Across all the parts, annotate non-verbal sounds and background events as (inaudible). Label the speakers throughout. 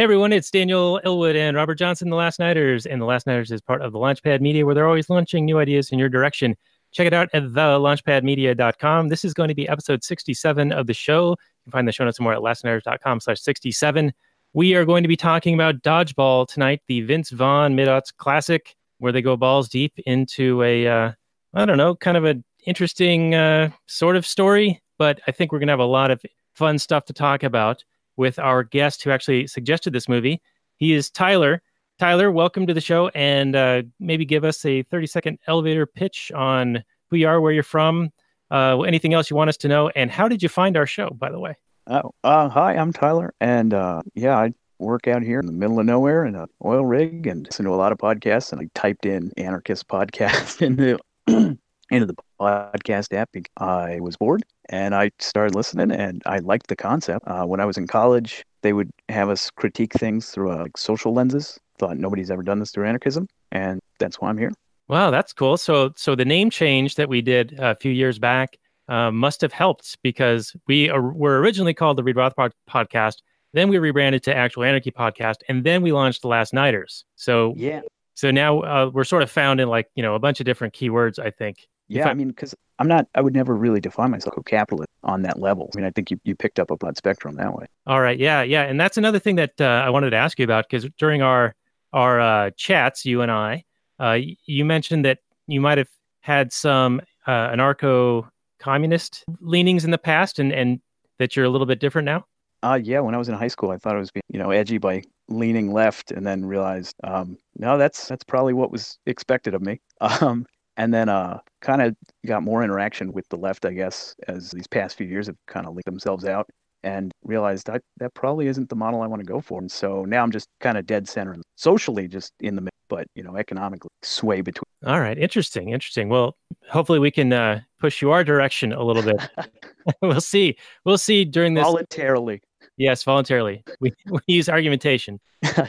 Speaker 1: Hey everyone, it's Daniel Elwood and Robert Johnson, The Last Nighters. And The Last Nighters is part of the Launchpad Media, where they're always launching new ideas in your direction. Check it out at thelaunchpadmedia.com. This is going to be episode 67 of the show. You can find the show notes more at lastnighters.com slash 67. We are going to be talking about Dodgeball tonight, the Vince Vaughn mid-aughts classic, where they go balls deep into a, uh, I don't know, kind of an interesting uh, sort of story. But I think we're going to have a lot of fun stuff to talk about with our guest who actually suggested this movie. He is Tyler. Tyler, welcome to the show, and uh, maybe give us a 30 second elevator pitch on who you are, where you're from, uh, anything else you want us to know, and how did you find our show, by the way?
Speaker 2: Oh, uh, hi, I'm Tyler, and uh, yeah, I work out here in the middle of nowhere in an oil rig and listen to a lot of podcasts. And I typed in anarchist (laughs) podcast into into the podcast app. I was bored and I started listening, and I liked the concept. Uh, when I was in college, they would have us critique things through uh, like social lenses. Thought nobody's ever done this through anarchism, and that's why I'm here.
Speaker 1: Wow, that's cool. So, so the name change that we did a few years back uh, must have helped because we are, were originally called the Read Rothbard podcast. Then we rebranded to Actual Anarchy Podcast, and then we launched the Last Nighters. So
Speaker 2: yeah,
Speaker 1: so now uh, we're sort of found in like you know a bunch of different keywords. I think.
Speaker 2: Yeah, I, I, mean, because I'm not, I would never really define myself a capitalist on that level. I mean, I think you, you picked up a broad spectrum that way.
Speaker 1: All right, yeah, yeah, and that's another thing that uh, I wanted to ask you about because during our our uh, chats, you and I, uh, you mentioned that you might have had some uh, anarcho communist leanings in the past, and and that you're a little bit different now.
Speaker 2: Uh, yeah, when I was in high school, I thought I was being, you know, edgy by leaning left, and then realized, um, no, that's that's probably what was expected of me. (laughs) Um, and then uh, kind of got more interaction with the left, I guess, as these past few years have kind of linked themselves out, and realized that that probably isn't the model I want to go for. And so now I'm just kind of dead center, socially just in the middle, but you know, economically sway between.
Speaker 1: All right, interesting, interesting. Well, hopefully we can uh, push you our direction a little bit. (laughs) (laughs) we'll see. We'll see during this
Speaker 2: voluntarily.
Speaker 1: Yes, voluntarily. We, (laughs) we use argumentation.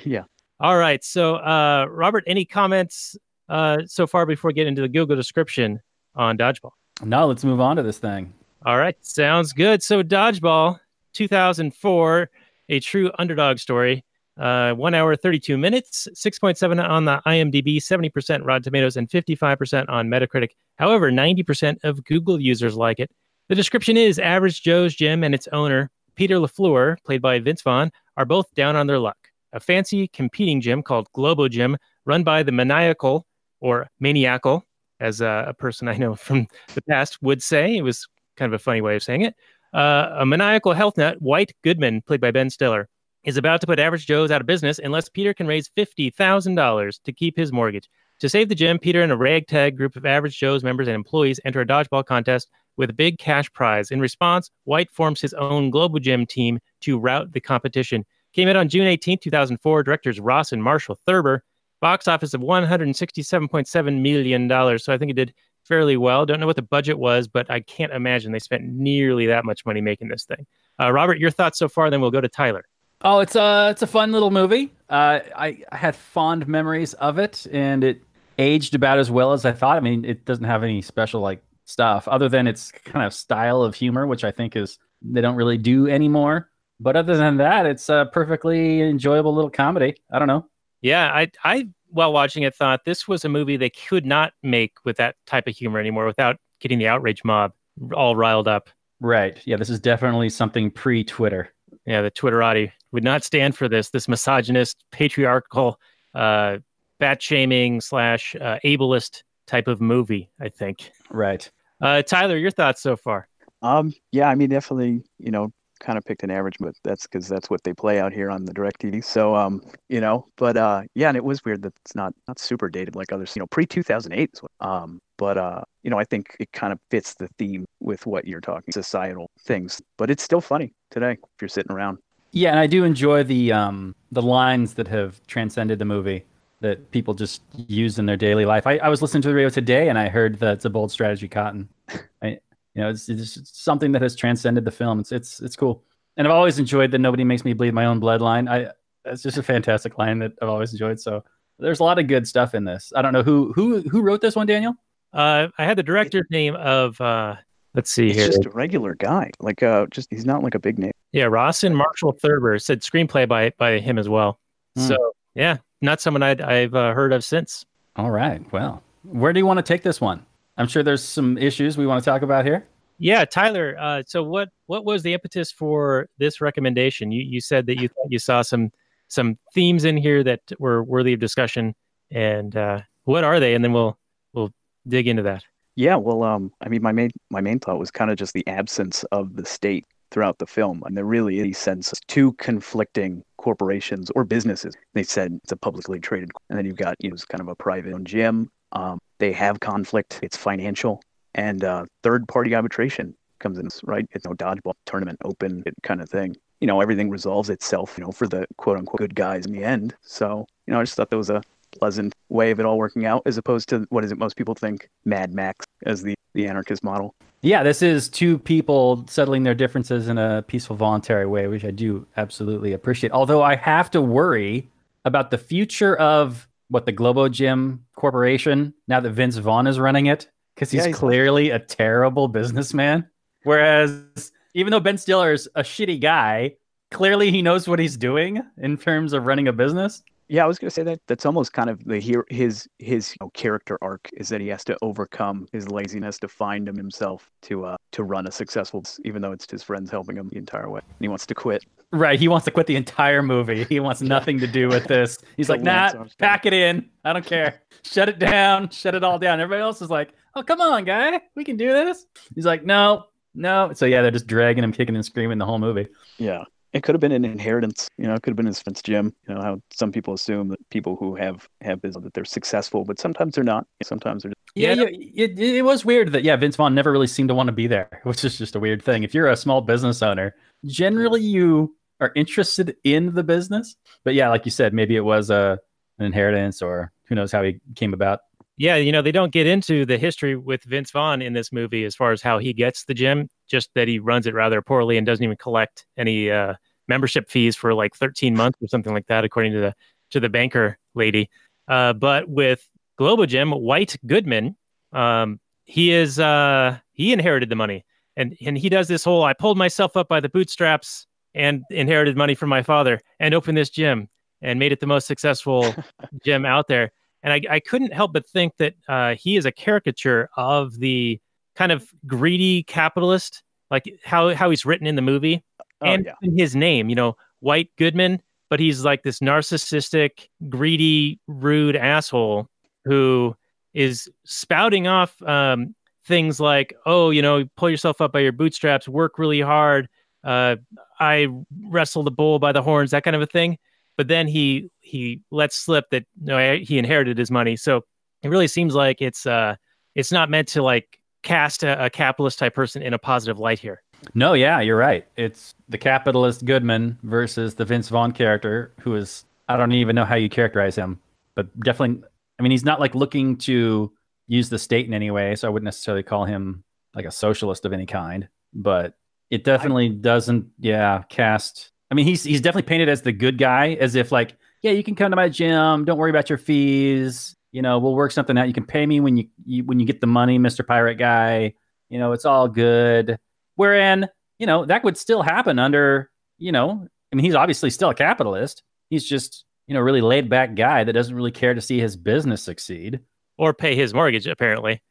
Speaker 2: yeah.
Speaker 1: All right. So, uh, Robert, any comments uh, so far before we get into the Google description on Dodgeball?
Speaker 3: No, let's move on to this thing.
Speaker 1: All right. Sounds good. So, Dodgeball 2004, a true underdog story. Uh, one hour, 32 minutes, 6.7 on the IMDb, 70% Rotten Tomatoes, and 55% on Metacritic. However, 90% of Google users like it. The description is Average Joe's Gym and its owner, Peter LaFleur, played by Vince Vaughn, are both down on their luck. A fancy competing gym called Globo Gym, run by the maniacal or maniacal, as uh, a person I know (laughs) from the past would say. It was kind of a funny way of saying it. Uh, a maniacal health nut, White Goodman, played by Ben Stiller, is about to put Average Joe's out of business unless Peter can raise $50,000 to keep his mortgage. To save the gym, Peter and a ragtag group of Average Joe's members and employees enter a dodgeball contest with a big cash prize. In response, White forms his own Globo Gym team to rout the competition. Came out on June 18, 2004. Directors Rawson Marshall Thurber. Box office of $167.7 million. So I think it did fairly well. Don't know what the budget was, but I can't imagine they spent nearly that much money making this thing. Uh, Robert, your thoughts so far? Then we'll go to Tyler.
Speaker 3: Oh, it's a it's a fun little movie. Uh, I, I had fond memories of it, and it aged about as well as I thought. I mean, it doesn't have any special like stuff other than its kind of style of humor, which I think is they don't really do anymore. But other than that, it's a perfectly enjoyable little comedy. I don't know.
Speaker 1: Yeah, I I while watching it thought this was a movie they could not make with that type of humor anymore without getting the outrage mob all riled up.
Speaker 3: Right. Yeah, this is definitely something pre-Twitter.
Speaker 1: Yeah, the Twitterati would not stand for this. This misogynist, patriarchal, uh, bat shaming slash uh, ableist type of movie. I think.
Speaker 3: Right.
Speaker 1: Uh, Tyler, your thoughts so far?
Speaker 2: Um, yeah, I mean, definitely, you know, kind of picked an average, but that's because that's what they play out here on the DirecTV. So, um, you know, but uh, yeah, and it was weird that it's not not super dated like others, you know, pre two thousand eight. Um, but uh, you know, I think it kind of fits the theme with what you're talking societal things. But it's still funny today if you're sitting around.
Speaker 3: Yeah, and I do enjoy the um the lines that have transcended the movie that people just use in their daily life. I, I was listening to the radio today and I heard that it's a bold strategy, Cotton. (laughs) I, you know, it's, it's something that has transcended the film. It's it's it's cool, and I've always enjoyed that nobody makes me bleed my own bloodline. I it's just a fantastic line that I've always enjoyed. So there's a lot of good stuff in this. I don't know who who who wrote this one, Daniel.
Speaker 1: Uh, I had the director's name of uh, Let's see
Speaker 2: He's
Speaker 1: here.
Speaker 2: just a regular guy. Like, uh, just he's not like a big name.
Speaker 1: Yeah, Rawson Marshall Thurber said screenplay by by him as well.
Speaker 3: Hmm.
Speaker 1: So yeah, not someone I'd, I've uh, heard of since.
Speaker 3: All right. Well, where do you want to take this one? I'm sure there's some issues we want to talk about here.
Speaker 1: Yeah, Tyler. Uh, so what what was the impetus for this recommendation? You you said that you thought you saw some some themes in here that were worthy of discussion, and uh, what are they? And then we'll we'll dig into that.
Speaker 2: Yeah, well, um, I mean, my main my main thought was kind of just the absence of the state throughout the film, and there really is sense two conflicting corporations or businesses. They said it's a publicly traded, and then you've got you know, it's kind of a private owned gym. Um, they have conflict. It's financial, and uh, third party arbitration comes in. Right, it's no dodgeball tournament, open kind of thing. You know, everything resolves itself. You know, for the quote unquote good guys in the end. So you know, I just thought that was a pleasant way of it all working out, as opposed to what is it most people think Mad Max as the the anarchist model.
Speaker 3: Yeah, this is two people settling their differences in a peaceful, voluntary way, which I do absolutely appreciate. Although I have to worry about the future of what the Globo Gym Corporation now that Vince Vaughn is running it, because he's,
Speaker 2: Yeah, he's-
Speaker 3: clearly a terrible businessman. Whereas, even though Ben Stiller is a shitty guy, clearly he knows what he's doing in terms of running a business.
Speaker 2: Yeah, I was gonna say that that's almost kind of the here his his you know, character arc is that he has to overcome his laziness to find him himself to uh to run a successful even though it's his friends helping him the entire way. And he wants to quit.
Speaker 3: Right. He wants to quit the entire movie. He wants nothing to do with this. (laughs) He's like, nah, pack it in. I don't care. Shut it down. Shut it all down. Everybody else is like, oh, come on, guy. We can do this. He's like, no, no. So, yeah, they're just dragging him, kicking and screaming the whole movie.
Speaker 2: Yeah. It could have been an inheritance, you know, it could have been his friend's gym. You know, how some people assume that people who have have business that they're successful, but sometimes they're not. Sometimes they're just
Speaker 3: Yeah,
Speaker 1: Yeah.
Speaker 3: yeah, it, it was weird that, yeah, Vince Vaughn never really seemed to want to be there, (laughs) which is just a weird thing. If you're a small business owner, generally you are interested in the business. But yeah, like you said, maybe it was a, an inheritance or who knows how he came about.
Speaker 1: Yeah, you know they don't get into the history with Vince Vaughn in this movie as far as how he gets the gym, just that he runs it rather poorly and doesn't even collect any uh, membership fees for like 13 months or something like that, according to the to the banker lady. Uh, but with Globo Gym, White Goodman, um, he is uh, he inherited the money, and and he does this whole I pulled myself up by the bootstraps and inherited money from my father and opened this gym and made it the most successful (laughs) gym out there. And I, I couldn't help but think that uh, he is a caricature of the kind of greedy capitalist, like how how he's written in the movie
Speaker 2: oh
Speaker 1: and
Speaker 2: yeah.
Speaker 1: in his name, you know, White Goodman, but he's like this narcissistic, greedy, rude asshole who is spouting off um, things like, "Oh, you know, pull yourself up by your bootstraps, work really hard. Uh, I wrestle the bull by the horns, that kind of a thing." But then he he lets slip that no, I- he inherited his money. So it really seems like it's uh it's not meant to like cast a, a capitalist type person in a positive light here.
Speaker 3: No, yeah, you're right. It's the capitalist Goodman versus the Vince Vaughn character, who is I don't even know how you characterize him, but definitely. I mean, he's not like looking to use the state in any way, so I wouldn't necessarily call him like a socialist of any kind. But it definitely doesn't, yeah, cast. I mean, he's he's definitely painted as the good guy, as if like, yeah, you can come to my gym, don't worry about your fees. You know, we'll work something out. You can pay me when you, you when you get the money, Mister Pirate Guy. You know, it's all good. Wherein, you know, that would still happen under, you know, I mean, he's obviously still a capitalist. He's just, you know, really laid back guy that doesn't really care to see his business succeed.
Speaker 1: Or pay his mortgage, apparently.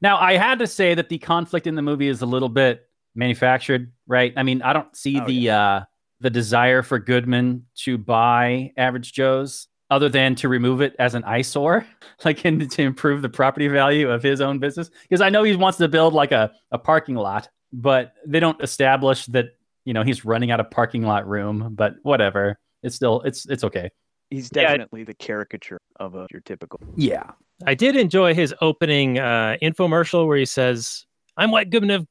Speaker 3: Now, I had to say that the conflict in the movie is a little bit manufactured, right? I mean, I don't see
Speaker 2: Oh,
Speaker 3: the uh the desire for Goodman to buy Average Joe's other than to remove it as an eyesore, (laughs) like and to improve the property value of his own business. Because I know he wants to build like a, a parking lot, but they don't establish that, you know, he's running out of parking lot room, but whatever. It's still it's it's okay.
Speaker 2: He's
Speaker 1: Yeah.
Speaker 2: definitely the caricature of a your typical.
Speaker 3: Yeah.
Speaker 1: I did enjoy his opening uh, infomercial where he says, "I'm White Goodman of,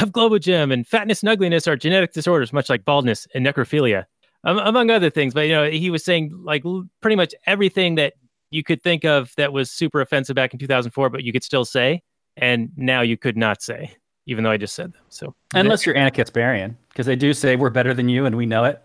Speaker 1: of Globo Gym, and fatness and ugliness are genetic disorders, much like baldness and necrophilia, um, among other things." But you know, he was saying like l- pretty much everything that you could think of that was super offensive back in 2004, but you could still say, and now you could not say, even though I just said them. So,
Speaker 3: Unless you're Ana Kasparian, because they do say we're better than you and we know it.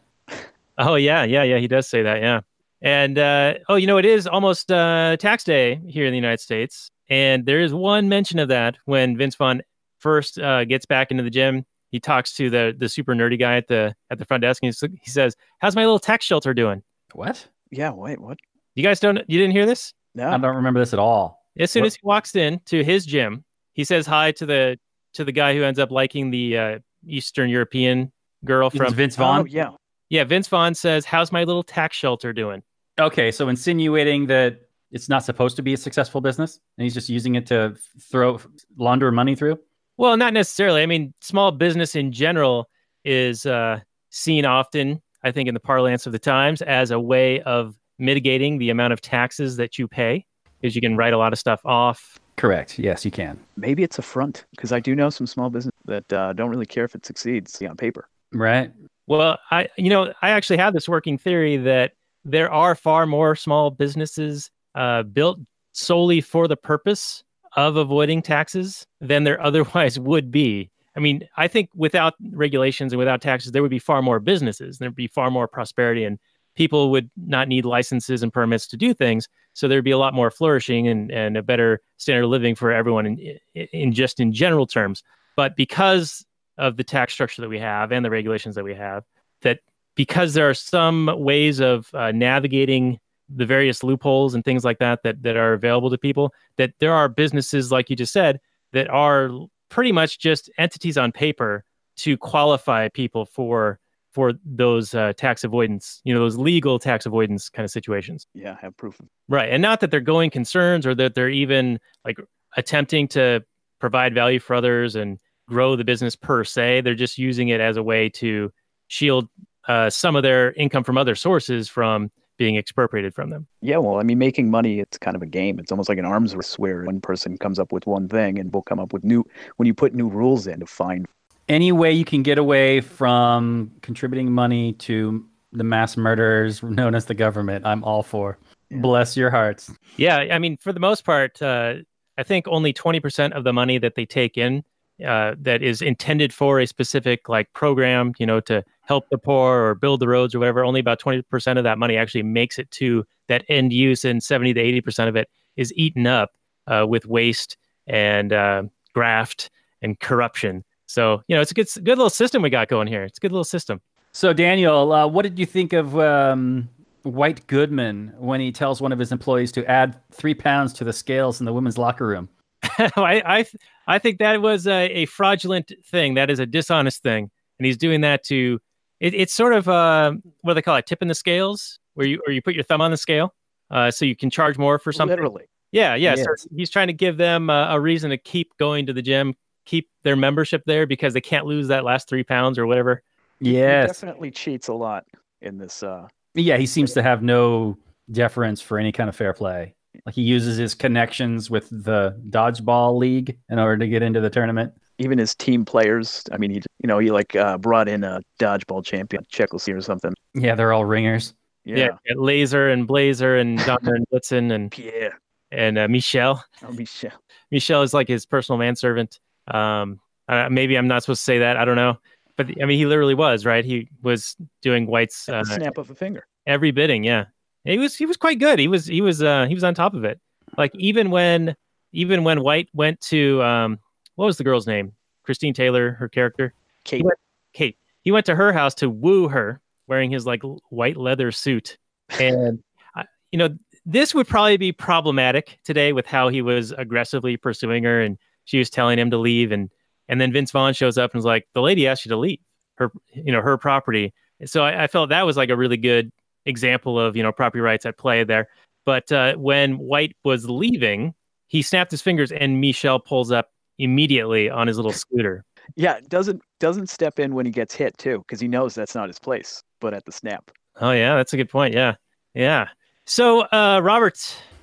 Speaker 1: Oh yeah, yeah, yeah. He does say that. Yeah. And uh, oh, you know, it is almost uh, tax day here in the United States, and there is one mention of that when Vince Vaughn first uh, gets back into the gym, he talks to the the super nerdy guy at the at the front desk, and he, he says, "How's my little tax shelter doing?"
Speaker 3: What?
Speaker 2: Yeah, wait, what?
Speaker 1: You guys don't you didn't hear this?
Speaker 2: No.
Speaker 3: I don't remember this at all.
Speaker 1: As soon
Speaker 3: What?
Speaker 1: as he walks in to his gym, he says hi to the to the guy who ends up liking the uh, Eastern European girl
Speaker 3: It's
Speaker 1: from
Speaker 3: Vince
Speaker 2: Oh,
Speaker 3: Vaughn.
Speaker 2: yeah.
Speaker 1: yeah. Vince Vaughn says, "How's my little tax shelter doing?"
Speaker 3: Okay, so insinuating that it's not supposed to be a successful business, and he's just using it to throw launder money through.
Speaker 1: Well, not necessarily. I mean, small business in general is uh, seen often, I think, in the parlance of the times, as a way of mitigating the amount of taxes that you pay, because you can write a lot of stuff off.
Speaker 3: Correct. Yes, you can.
Speaker 2: Maybe it's a front because I do know some small business that uh, don't really care if it succeeds on paper.
Speaker 3: Right.
Speaker 1: Well, I, you know, I actually have this working theory that there are far more small businesses uh, built solely for the purpose of avoiding taxes than there (laughs) otherwise would be. I mean, I think without regulations and without taxes, there would be far more businesses. There'd be far more prosperity, and people would not need licenses and permits to do things. So there'd be a lot more flourishing and, and a better standard of living for everyone in, in just in general terms. But because of the tax structure that we have and the regulations that we have, that because there are some ways of uh, navigating the various loopholes and things like that, that that are available to people, that there are businesses, like you just said, that are pretty much just entities on paper to qualify people for for those uh, tax avoidance, you know, those legal tax avoidance kind of situations.
Speaker 2: Yeah, have proof of
Speaker 1: Right. And not that they're going concerns or that they're even like attempting to provide value for others and grow the business per se. They're just using it as a way to shield uh, some of their income from other sources from being expropriated from them.
Speaker 2: Yeah, well, I mean, making money, it's kind of a game. It's almost like an arms race where one person comes up with one thing and we'll come up with new, when you put new rules in to find,
Speaker 3: Any way you can get away from contributing money to the mass murderers (laughs) known as the government, I'm all for.
Speaker 2: Yeah.
Speaker 3: Bless your hearts.
Speaker 1: Yeah. I mean, for the most part, uh, I think only 20% of the money that they take in uh, that is intended for a specific like program, you know, to help the poor or build the roads or whatever, only about 20% of that money actually makes it to that end use, and 70 to 80% of it is eaten up uh, with waste and uh, graft and corruption. So, you know, it's a good, good little system we got going here. It's a good little system.
Speaker 3: So, Daniel, uh, what did you think of um, White Goodman when he tells one of his employees to add three pounds to the scales in the women's locker room? (laughs)
Speaker 1: I, I, I think that was a, a fraudulent thing. That is a dishonest thing, and he's doing that to. It, it's sort of uh, what do they call it? Tipping the scales, where you or you put your thumb on the scale, uh, so you can charge more for something.
Speaker 2: literally.
Speaker 1: Yeah, yeah. So he's trying to give them uh, a reason to keep going to the gym, keep their membership there because they can't lose that last three pounds or whatever.
Speaker 2: He
Speaker 3: Yes.
Speaker 2: definitely cheats a lot in this. Uh,
Speaker 3: Yeah, he seems to have no deference for any kind of fair play. Like he uses his connections with the dodgeball league in order to get into the tournament.
Speaker 2: Even his team players. I mean, he, you know, he like uh, brought in a dodgeball champion, Czechoslovakia or something.
Speaker 3: Yeah, they're all ringers.
Speaker 2: Yeah.
Speaker 1: yeah Laser and Blazer and Donner (laughs) and Blitzen and
Speaker 2: Pierre.
Speaker 1: and uh, Michel.
Speaker 2: I'll be sure.
Speaker 1: Michelle is like his personal manservant. Um, uh, maybe I'm not supposed to say that. I don't know. But I mean, he literally was right. He was doing White's uh,
Speaker 2: snap of a finger.
Speaker 1: every bidding. Yeah, he was he was quite good. He was he was uh, he was on top of it. Like even when even when White went to um, what was the girl's name? Christine Taylor, her character.
Speaker 2: Kate.
Speaker 1: went- Kate. He went to her house to woo her, wearing his like white leather suit, and I- you know this would probably be problematic today with how he was aggressively pursuing her, and she was telling him to leave, and and then Vince Vaughn shows up and was like, "The lady asked you to leave her, you know, her property." So I, I felt that was like a really good example of you know property rights at play there. But uh, when White was leaving, he snapped his fingers, and Michelle pulls up immediately on his little (laughs) scooter.
Speaker 2: Yeah, doesn't doesn't step in when he gets hit too, because he knows that's not his place. But at the snap,
Speaker 1: Oh yeah, that's a good point. Yeah, yeah. So uh, Robert,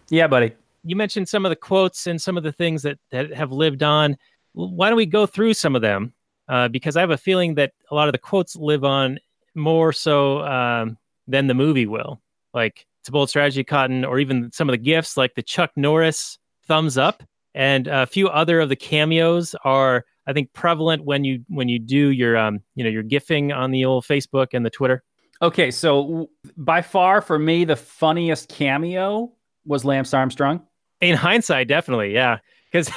Speaker 3: Yeah, buddy.
Speaker 1: you mentioned some of the quotes and some of the things that that have lived on. Why don't we go through some of them? Uh, because I have a feeling that a lot of the quotes live on more so um, than the movie will. Like it's a bold strategy, Cotton, or even some of the gifts, like the Chuck Norris thumbs up, and a few other of the cameos are, I think, prevalent when you when you do your um you know your gifting on the old Facebook and the Twitter.
Speaker 3: Okay, so w- by far for me, the funniest cameo was Lance Armstrong.
Speaker 1: In hindsight, definitely, yeah. because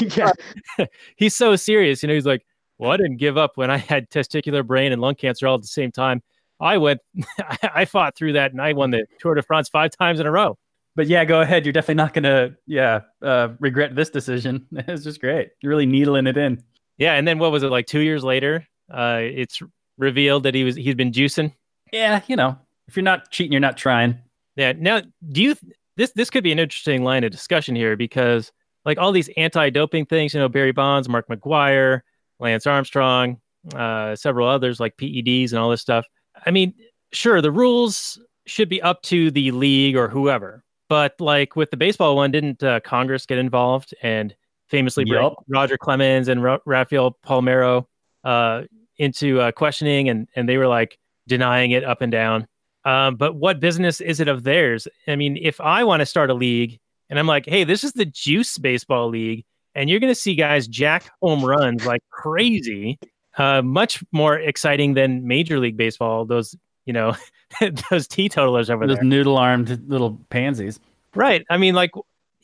Speaker 1: (laughs) (laughs)
Speaker 2: yeah.
Speaker 1: he's so serious. You know, he's like, "Well, I didn't give up when I had testicular brain and lung cancer all at the same time. I went, (laughs) I fought through that, and I won the Tour de France five times in a row."
Speaker 3: But yeah, go ahead. You're definitely not gonna, yeah, uh, regret this decision. (laughs) It's just great. You're really needling it in.
Speaker 1: Yeah, and then what was it like two years later? Uh, it's revealed that he was he's been juicing.
Speaker 3: Yeah, you know, if you're not cheating, you're not trying.
Speaker 1: Yeah. Now, do you this this could be an interesting line of discussion here because like all these anti-doping things, you know, Barry Bonds, Mark McGwire, Lance Armstrong, uh, several others like PEDs and all this stuff. I mean, sure, the rules should be up to the league or whoever, but like with the baseball one, didn't uh, Congress get involved and famously bring
Speaker 3: Yup.
Speaker 1: Roger Clemens and Ra- Rafael Palmeiro uh, into uh, questioning, and and they were like denying it up and down. Um, but what business is it of theirs? I mean, if I want to start a league and I'm like, hey, this is the Juice Baseball League, and you're going to see guys jack home runs like crazy, uh, much more exciting than Major League Baseball. Those, you know, (laughs) (laughs) those teetotalers over
Speaker 3: Those
Speaker 1: there.
Speaker 3: Those noodle armed little pansies.
Speaker 1: Right. I mean, like,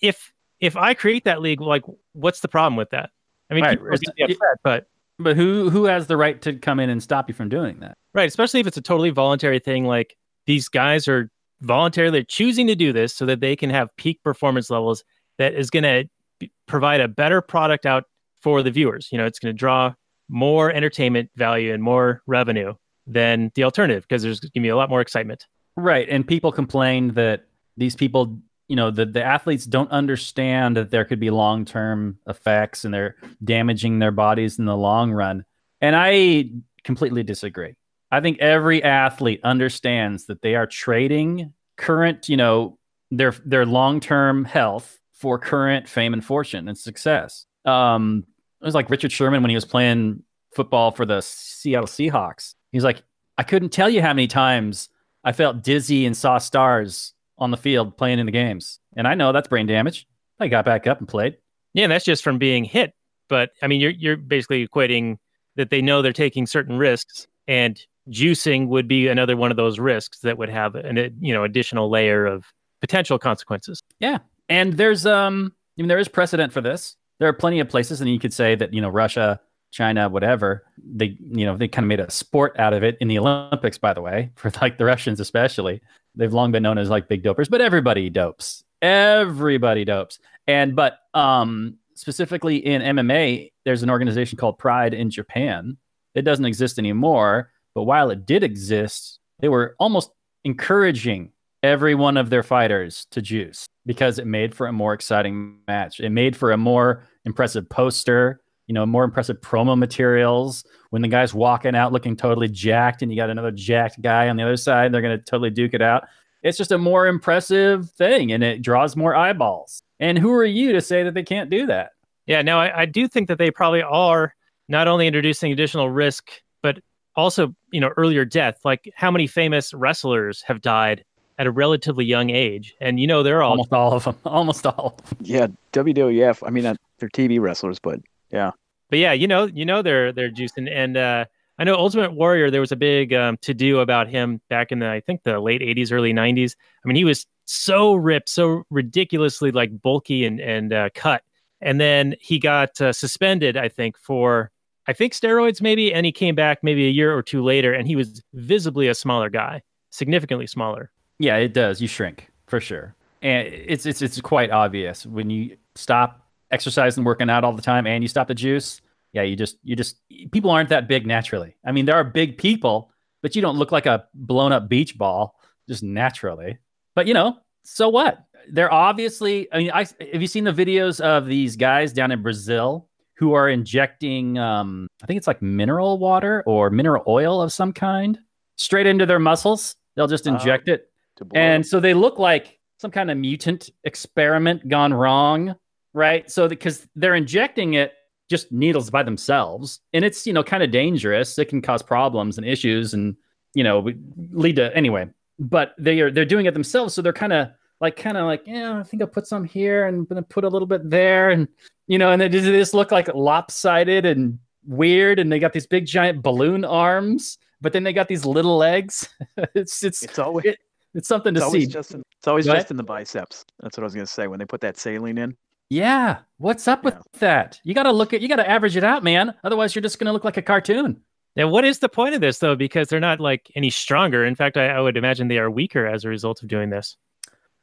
Speaker 1: if if I create that league, like, what's the problem with that? I mean,
Speaker 3: Right.
Speaker 1: people are gonna be upset, but
Speaker 3: But who who has the right to come in and stop you from doing that?
Speaker 1: Right, especially if it's a totally voluntary thing. Like these guys are voluntarily choosing to do this so that they can have peak performance levels that is going to provide a better product out for the viewers. You know, it's going to draw more entertainment value and more revenue than the alternative because there's going to be a lot more excitement.
Speaker 3: Right. And people complain that these people, you know, the, the athletes don't understand that there could be long term effects and they're damaging their bodies in the long run. And I completely disagree. I think every athlete understands that they are trading current, you know, their their long term health for current fame and fortune and success. Um, it was like Richard Sherman when he was playing football for the Seattle Seahawks. He's like, I couldn't tell you how many times I felt dizzy and saw stars on the field playing in the games. And I know that's brain damage. I got back up and played.
Speaker 1: Yeah, that's just from being hit. But I mean, you're you're basically equating that they know they're taking certain risks, and juicing would be another one of those risks that would have an uh, you know additional layer of potential consequences.
Speaker 3: Yeah, and there's um I mean there is precedent for this. There are plenty of places and you could say that, you know, Russia, China, whatever, they you know, they kind of made a sport out of it in the Olympics by the way, (laughs) for like the Russians especially. They've long been known as like big dopers, but everybody dopes. Everybody dopes. And but um specifically in MMA, there's an organization called Pride in Japan. It doesn't exist anymore, but while it did exist, they were almost encouraging every one of their fighters to juice because it made for a more exciting match. It made for a more impressive poster, you know, more impressive promo materials. When the guy's walking out looking totally jacked and you got another jacked guy on the other side, they're going to totally duke it out. It's just a more impressive thing and it draws more eyeballs. And who are you to say that they can't do that?
Speaker 1: Yeah, no, I, I do think that they probably are not only introducing additional risk, but also, you know, earlier death. Like how many famous wrestlers have died at a relatively young age? And you know, they're all
Speaker 3: Almost all of them. (laughs) Almost all.
Speaker 2: Yeah, WWF. I mean, uh, they're TV wrestlers, but yeah,
Speaker 1: but yeah, you know, you know they're they're juicing. And uh, I know Ultimate Warrior. There was a big um, to do about him back in the I think the late '80s, early '90s. I mean, he was so ripped, so ridiculously like bulky and and uh, cut. And then he got uh, suspended, I think, for I think steroids maybe, and he came back maybe a year or two later, and he was visibly a smaller guy, significantly smaller.
Speaker 3: Yeah, it does. You shrink for sure, and it's it's it's quite obvious when you stop exercising, working out all the time, and you stop the juice. Yeah, you just you just people aren't that big naturally. I mean, there are big people, but you don't look like a blown up beach ball just naturally. But you know, so what? They're obviously. I mean, I have you seen the videos of these guys down in Brazil who are injecting? Um, I think it's like mineral water or mineral oil of some kind straight into their muscles. They'll just inject it and so they look like some kind of mutant experiment gone wrong, right? So because they're injecting it just needles by themselves, and it's you know kind of dangerous. It can cause problems and issues, and you know lead to anyway. But they are they're doing it themselves, so they're kind of like kind of like yeah, I think I'll put some here and gonna put a little bit there, and you know, and they just, look like lopsided and weird, and they got these big giant balloon arms, but then they got these little legs. (laughs) it's it's
Speaker 2: it's always
Speaker 3: it- it's something to
Speaker 2: it's
Speaker 3: see.
Speaker 2: just in, it's always just in the biceps. That's what I was gonna say when they put that saline in.
Speaker 3: Yeah. What's up with
Speaker 2: Yeah.
Speaker 3: that? You got to look at, you got to average it out, man. Otherwise, you're just going to look like a cartoon.
Speaker 1: Now, what is the point of this though? Because they're not like any stronger. In fact, I, I would imagine they are weaker as a result of doing this.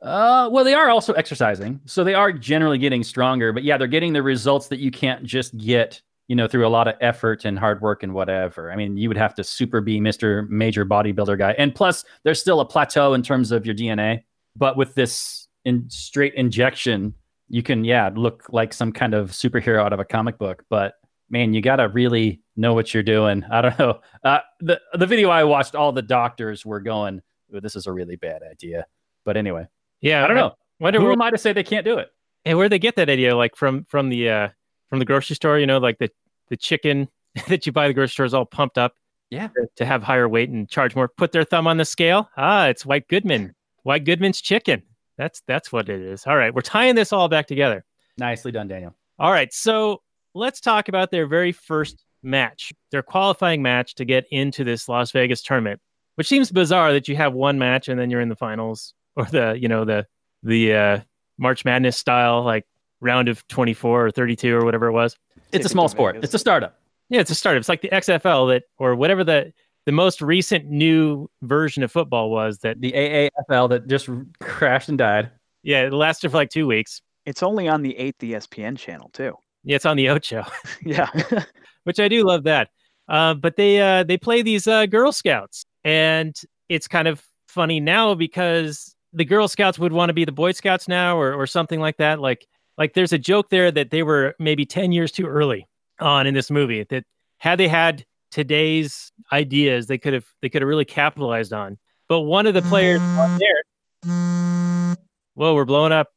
Speaker 3: Uh, well, they are also exercising, so they are generally getting stronger. But yeah, they're getting the results that you can't just get, you know, through a lot of effort and hard work and whatever. I mean, you would have to super be Mister Major Bodybuilder guy, and plus, there's still a plateau in terms of your DNA. But with this in straight injection, you can yeah look like some kind of superhero out of a comic book. But man, you gotta really know what you're doing. I don't know. Uh, the the video I watched, all the doctors were going, "This is a really bad idea." But anyway,
Speaker 1: Yeah,
Speaker 3: I don't know.
Speaker 1: Wonder
Speaker 3: Who
Speaker 1: where,
Speaker 3: am I to say they can't do it?
Speaker 1: hey, where they get that idea? Like from from the uh from the grocery store, you know, like the the chicken (laughs) that you buy the grocery store is all pumped up
Speaker 3: Yeah.
Speaker 1: to, to have higher weight and charge more. Put their thumb on the scale. Ah, it's White Goodman. White Goodman's chicken. That's that's what it is. All right, we're tying this all back together.
Speaker 3: Nicely done, Daniel.
Speaker 1: All right, so let's talk about their very first match, their qualifying match to get into this Las Vegas tournament, which seems bizarre that you have one match and then you're in the finals or the, you know, the the uh, March Madness style like round of 24 or 32 or whatever it was.
Speaker 3: It's a small sport. It's a startup.
Speaker 1: Yeah, it's a startup. It's like the XFL that or whatever the the most recent new version of football was that
Speaker 3: The AAFL that just crashed and died.
Speaker 1: yeah, it lasted for like 2 weeks.
Speaker 2: It's only on the eighth ESPN channel too.
Speaker 1: Yeah, it's on the Ocho. (laughs)
Speaker 2: Yeah. (laughs)
Speaker 1: which I do love that. Uh, but they uh, they play these uh, Girl Scouts, and it's kind of funny now because the Girl Scouts would want to be the Boy Scouts now, or or something like that. Like like there's a joke there that they were maybe ten years too early on in this movie. That had they had today's ideas, they could have they could have really capitalized on. But one of the players on there, whoa, we're blowing up.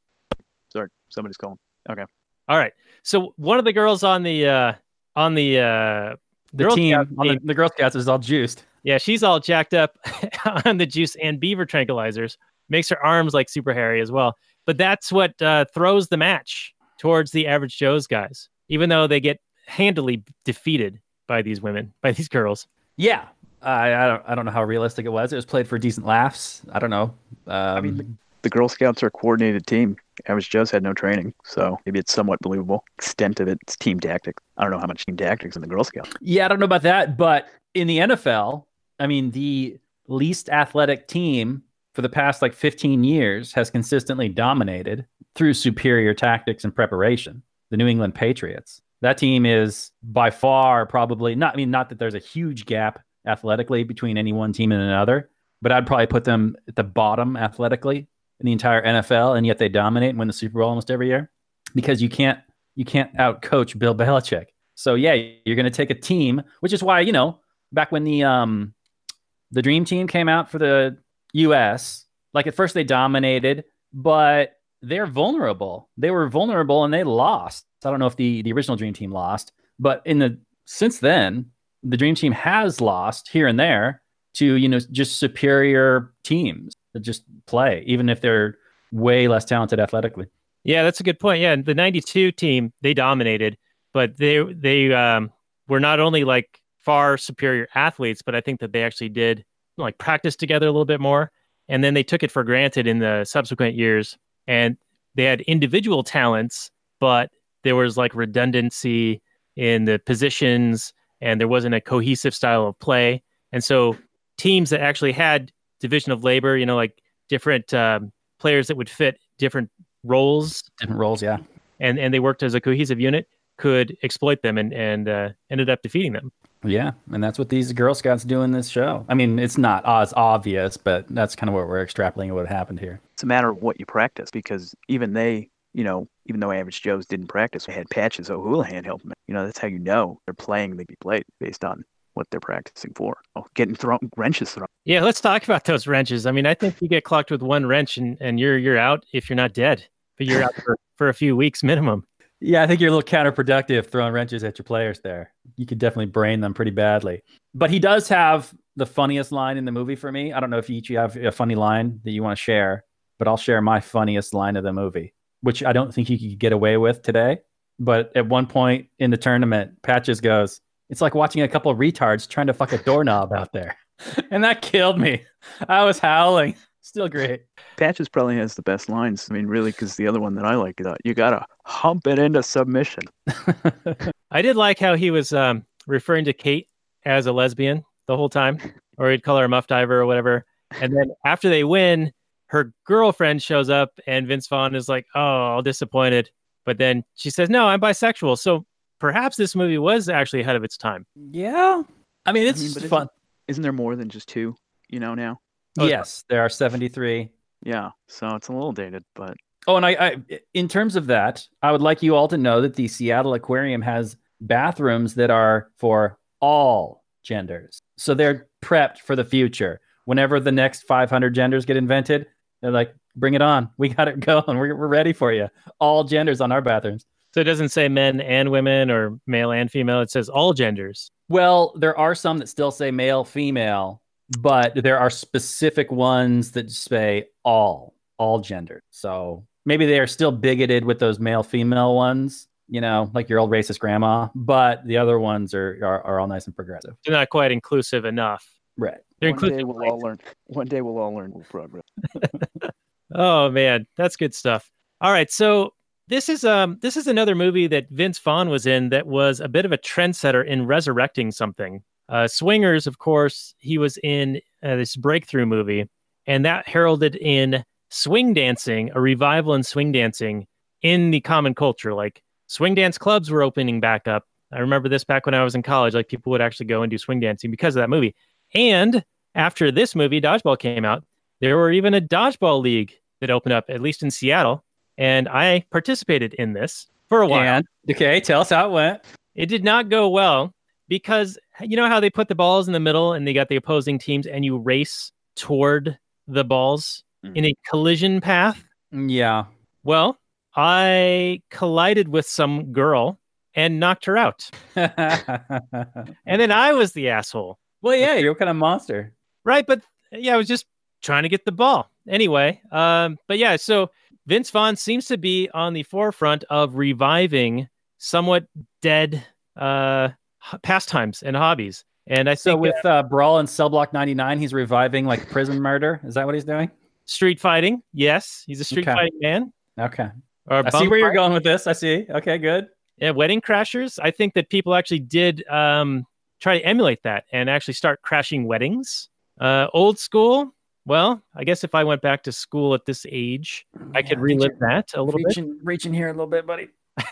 Speaker 2: Sorry, somebody's calling. Okay.
Speaker 1: All right, so one of the girls on the uh, on the uh,
Speaker 3: The
Speaker 1: Girl
Speaker 3: team
Speaker 1: Scout
Speaker 3: on the,
Speaker 1: team.
Speaker 3: the Girl Scouts is all juiced.
Speaker 1: Yeah, she's all jacked up (laughs) on the juice and beaver tranquilizers. Makes her arms like super hairy as well. But that's what uh, throws the match towards the average Joe's guys, even though they get handily defeated by these women, by these girls.
Speaker 3: Yeah. I, I don't I don't know how realistic it was. It was played for decent laughs. I don't know. Um,
Speaker 2: mean, The Girl Scouts are a coordinated team. Average Joe's had no training, so maybe it's somewhat believable. Extent of it's team tactics. I don't know how much team tactics in the Girl Scouts.
Speaker 3: yeah, I don't know about that, but in the NFL, I mean, the least athletic team for the past like 15 years has consistently dominated through superior tactics and preparation. The New England Patriots. That team is by far probably not. I mean, not that there's a huge gap athletically between any one team and another, but I'd probably put them at the bottom athletically in the entire NFL, and yet they dominate and win the Super Bowl almost every year because you can't you can't outcoach Bill Belichick. So yeah, you're going to take a team, which is why you know back when the um the Dream Team came out for the U.S. Like at first they dominated, but they're vulnerable. They were vulnerable and they lost. I don't know if the the original Dream Team lost, but in the since then the Dream Team has lost here and there to you know just superior teams that just play, even if they're way less talented athletically.
Speaker 1: Yeah, that's a good point. Yeah, the '92 team they dominated, but they they um, were not only like far superior athletes, but I think that they actually did like practice together a little bit more, and then they took it for granted in the subsequent years, and they had individual talents, but there was like redundancy in the positions, and there wasn't a cohesive style of play, and so teams that actually had division of labor, you know, like different um, players that would fit different roles
Speaker 3: Different roles, yeah.
Speaker 1: and and they worked as a cohesive unit could exploit them and and uh, ended up defeating them
Speaker 3: Yeah, and that's what these Girl Scouts do in this show. I mean, it's not as obvious, but that's kind of what we're extrapolating what happened here.
Speaker 2: It's a matter of what you practice because even they, you know, even though Average Joe's didn't practice, they had patches. of O'Houlihan helped them. You know, that's how you know they're playing they be played based on what they're practicing for. Oh, getting thrown wrenches thrown.
Speaker 1: yeah let's talk about those wrenches i mean i think you get clocked with one wrench and and you're you're out if you're not dead but you're out for, (laughs) for a few weeks minimum
Speaker 3: Yeah, I think you're a little counterproductive throwing wrenches at your players there. You could definitely brain them pretty badly. But he does have the funniest line in the movie for me. I don't know if you each have a funny line that you want to share, but I'll share my funniest line of the movie, which I don't think you could get away with today. But at one point in the tournament, Patches goes, It's like watching a couple of retards trying to fuck a doorknob out there. (laughs) And that killed me. I was howling Still great.
Speaker 2: Patches probably has the best lines. I mean, really, because the other one that I like is uh, you gotta hump it into submission. (laughs)
Speaker 1: I did like how he was um, referring to Kate as a lesbian the whole time, or he'd call her a muff diver or whatever. And then after they win, her girlfriend shows up, and Vince Vaughn is like, "Oh, all disappointed." But then she says, "No, I'm bisexual." So perhaps this movie was actually ahead of its time.
Speaker 3: Yeah. I mean, it's
Speaker 2: I mean,
Speaker 3: fun.
Speaker 2: Isn't there more than just two? You know now.
Speaker 1: Oh,
Speaker 3: yes, there are 73.
Speaker 2: Yeah, so it's a little dated, but
Speaker 3: Oh, and I, I, in terms of that, I would like you all to know that the Seattle Aquarium has bathrooms that are for all genders. So they're prepped for the future. Whenever the next 500 genders get invented, they're like, bring it on. We got it (laughs) going. We're, we're ready for you. All genders on our bathrooms.
Speaker 1: So it doesn't say men and women or male and female. It says all genders.
Speaker 3: Well, there are some that still say male, female, but there are specific ones that say all, all gender. So maybe they are still bigoted with those male, female ones, you know, like your old racist grandma, but the other ones are, are, are all nice and progressive.
Speaker 1: They're not quite inclusive enough.
Speaker 3: Right.
Speaker 1: They're
Speaker 2: one day we'll all learn. One day we'll all learn progress. (laughs) (laughs)
Speaker 1: Oh man, that's good stuff. All right, so this is um this is another movie that Vince Vaughn was in that was a bit of a trendsetter in resurrecting something. Uh, Swingers, of course, he was in uh, this breakthrough movie, and that heralded in swing dancing, a revival in swing dancing in the common culture. Like swing dance clubs were opening back up. I remember this back when I was in college. Like people would actually go and do swing dancing because of that movie. And after this movie, Dodgeball came out, there were even a dodgeball league that opened up, at least in Seattle. And I participated in this for a while.
Speaker 3: And, okay, tell us how it went.
Speaker 1: It did not go well because you know how they put the balls in the middle and they got the opposing teams and you race toward the balls mm. in a collision path?
Speaker 3: Yeah.
Speaker 1: Well, I collided with some girl and knocked her out. (laughs) And then I was the asshole.
Speaker 3: Yeah, you're kind of monster.
Speaker 1: Right. But yeah, I was just trying to get the ball. Anyway, um, but yeah, so Vince Vaughn seems to be on the forefront of reviving somewhat dead uh, pastimes and hobbies. And I
Speaker 3: So
Speaker 1: think
Speaker 3: with uh, Brawl in Cell Block 99, he's reviving like prison murder. Is that what he's doing?
Speaker 1: street fighting, yes, he's a street
Speaker 3: Okay.
Speaker 1: fighting man.
Speaker 3: Okay.
Speaker 1: Or
Speaker 3: I see where you're going with this. I see. Okay, good.
Speaker 1: Yeah, wedding crashers. I think that people actually did um, try to emulate that and actually start crashing weddings. Uh, old school. Well, I guess if I went back to school at this age, I could relive that a little bit.
Speaker 3: reaching, reaching here a little bit, buddy. (laughs)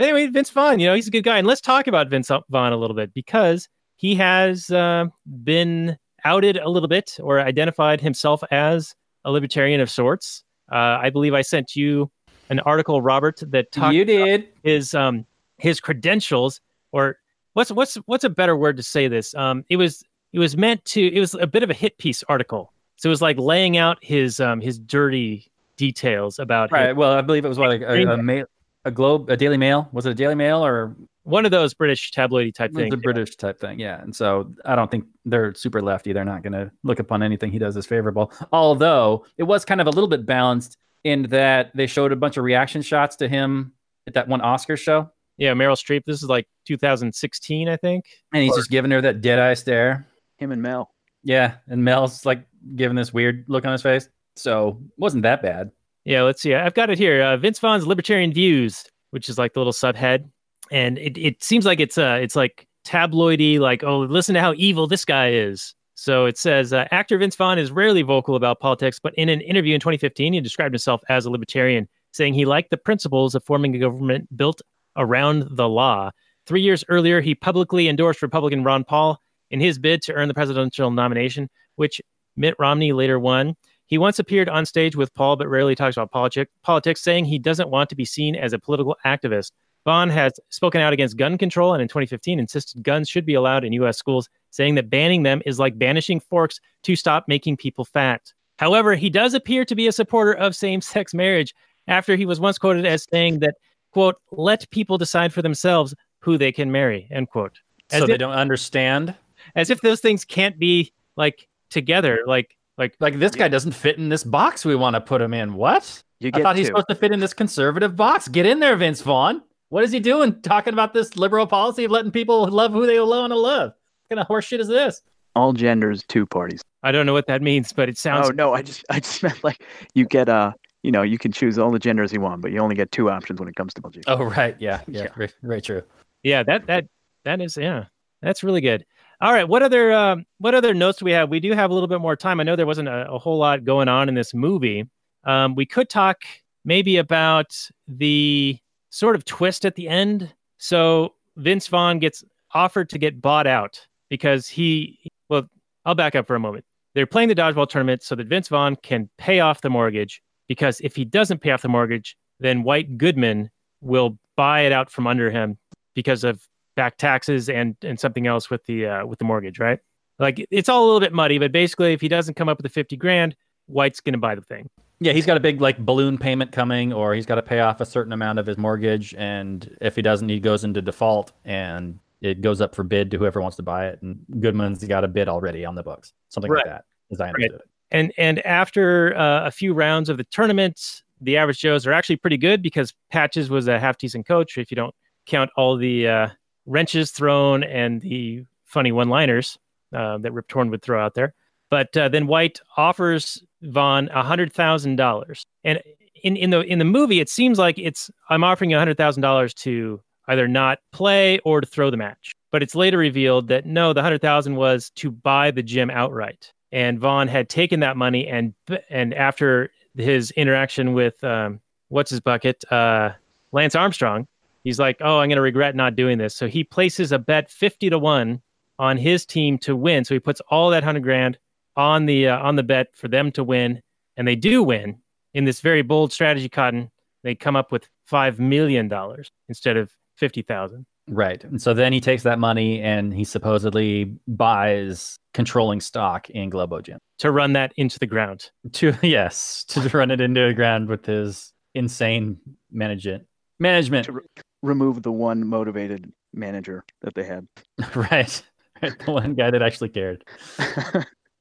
Speaker 1: Anyway, Vince Vaughn, you know, he's a good guy. And let's talk about Vince Vaughn a little bit because he has uh, been outed a little bit or identified himself as a libertarian of sorts. Uh, I believe I sent you an article, Robert, that talked
Speaker 3: You did.
Speaker 1: his um his credentials or what's what's what's a better word to say this um it was it was meant to it was a bit of a hit piece article so it was like laying out his um his dirty details about him.
Speaker 3: Right. Well, I believe it was what a, a, a, mail, a Globe, a Daily Mail. Was it a Daily Mail or
Speaker 1: one of those british tabloidy type
Speaker 3: it was
Speaker 1: things
Speaker 3: British type thing? Yeah. And so I don't think they're super lefty. They're not going to look upon anything he does as favorable. Although it was kind of a little bit balanced in that they showed a bunch of reaction shots to him at that one Oscar show,
Speaker 1: yeah meryl streep this is like 2016 i think
Speaker 3: and he's
Speaker 1: Or-
Speaker 3: just giving her that dead eye stare.
Speaker 2: Him and Mel.
Speaker 3: Yeah, and Mel's like giving this weird look on his face. So wasn't that bad.
Speaker 1: Yeah, let's see. I've got it here. Uh, Vince Vaughn's Libertarian Views, which is like the little subhead, and it, it seems like it's uh it's like tabloidy, like oh listen to how evil this guy is. So it says uh, actor Vince Vaughn is rarely vocal about politics, but in an interview in 2015, he described himself as a libertarian, saying he liked the principles of forming a government built around the law. Three years earlier, he publicly endorsed Republican Ron Paul in his bid to earn the presidential nomination, which Mitt Romney later won. He once appeared on stage with Paul, but rarely talks about politic, politics, saying he doesn't want to be seen as a political activist. Vaughn has spoken out against gun control and in 2015 insisted guns should be allowed in U.S. schools, saying that banning them is like banishing forks to stop making people fat. However, he does appear to be a supporter of same sex marriage after he was once quoted as saying that, quote, let people decide for themselves who they can marry, end quote. As
Speaker 3: so
Speaker 1: if-
Speaker 3: they don't understand.
Speaker 1: As if those things can't be like together, like, like,
Speaker 3: Like this guy doesn't fit in this box we want to put him in. What?
Speaker 2: You
Speaker 3: I
Speaker 2: get
Speaker 3: thought he's supposed to fit in this conservative box. Get in there, Vince Vaughn. What is he doing? Talking about this liberal policy of letting people love who they want to love. What kind of horseshit is this?
Speaker 2: all genders, two parties.
Speaker 1: I don't know what that means, but it sounds.
Speaker 2: Oh no, I just I just meant like you get uh you know you can choose all the genders you want, but you only get two options when it comes to biology.
Speaker 3: Oh right, yeah, yeah,
Speaker 2: Yeah.
Speaker 3: Very, very true.
Speaker 1: Yeah, that that that is yeah, that's really good. All right, what other um, what other notes do we have? We do have a little bit more time. I know there wasn't a, a whole lot going on in this movie. Um, we could talk maybe about the sort of twist at the end. So Vince Vaughn gets offered to get bought out because he. Well, I'll back up for a moment. They're playing the dodgeball tournament so that Vince Vaughn can pay off the mortgage. Because if he doesn't pay off the mortgage, then White Goodman will buy it out from under him because of back taxes and and something else with the uh, with the mortgage, right? Like it's all a little bit muddy, but basically, if he doesn't come up with the fifty grand, White's going to buy the thing.
Speaker 3: Yeah, he's got a big like balloon payment coming, or he's got to pay off a certain amount of his mortgage, and if he doesn't, he goes into default, and it goes up for bid to whoever wants to buy it. And Goodman's got a bid already on the books, something
Speaker 1: Right.
Speaker 3: like that, as I understood it.
Speaker 1: And and after uh, a few rounds of the tournament, the average Joes are actually pretty good because Patches was a half decent coach. If you don't count all the uh, wrenches thrown and the funny one-liners uh, that Rip Torn would throw out there. But uh, then White offers Vaughn a hundred thousand dollars, and in in the in the movie, it seems like it's I'm offering you a hundred thousand dollars to either not play or to throw the match. But it's later revealed that no, the hundred thousand was to buy the gym outright, and Vaughn had taken that money and and after his interaction with um, what's his bucket, uh, Lance Armstrong, he's like, oh, I'm going to regret not doing this. So he places a bet fifty to one on his team to win. So he puts all that hundred grand on the uh, on the bet for them to win, and they do win in this very bold strategy. Cotton, they come up with five million dollars instead of fifty thousand.
Speaker 3: Right. And so then he takes that money and he supposedly buys controlling stock in Globo Gym.
Speaker 1: to run that into the ground. (laughs)
Speaker 3: To yes, to (laughs) run it into the ground with his insane management. Management.
Speaker 2: To re- remove the one motivated manager that they had. (laughs)
Speaker 3: right. Right. The one guy that actually cared.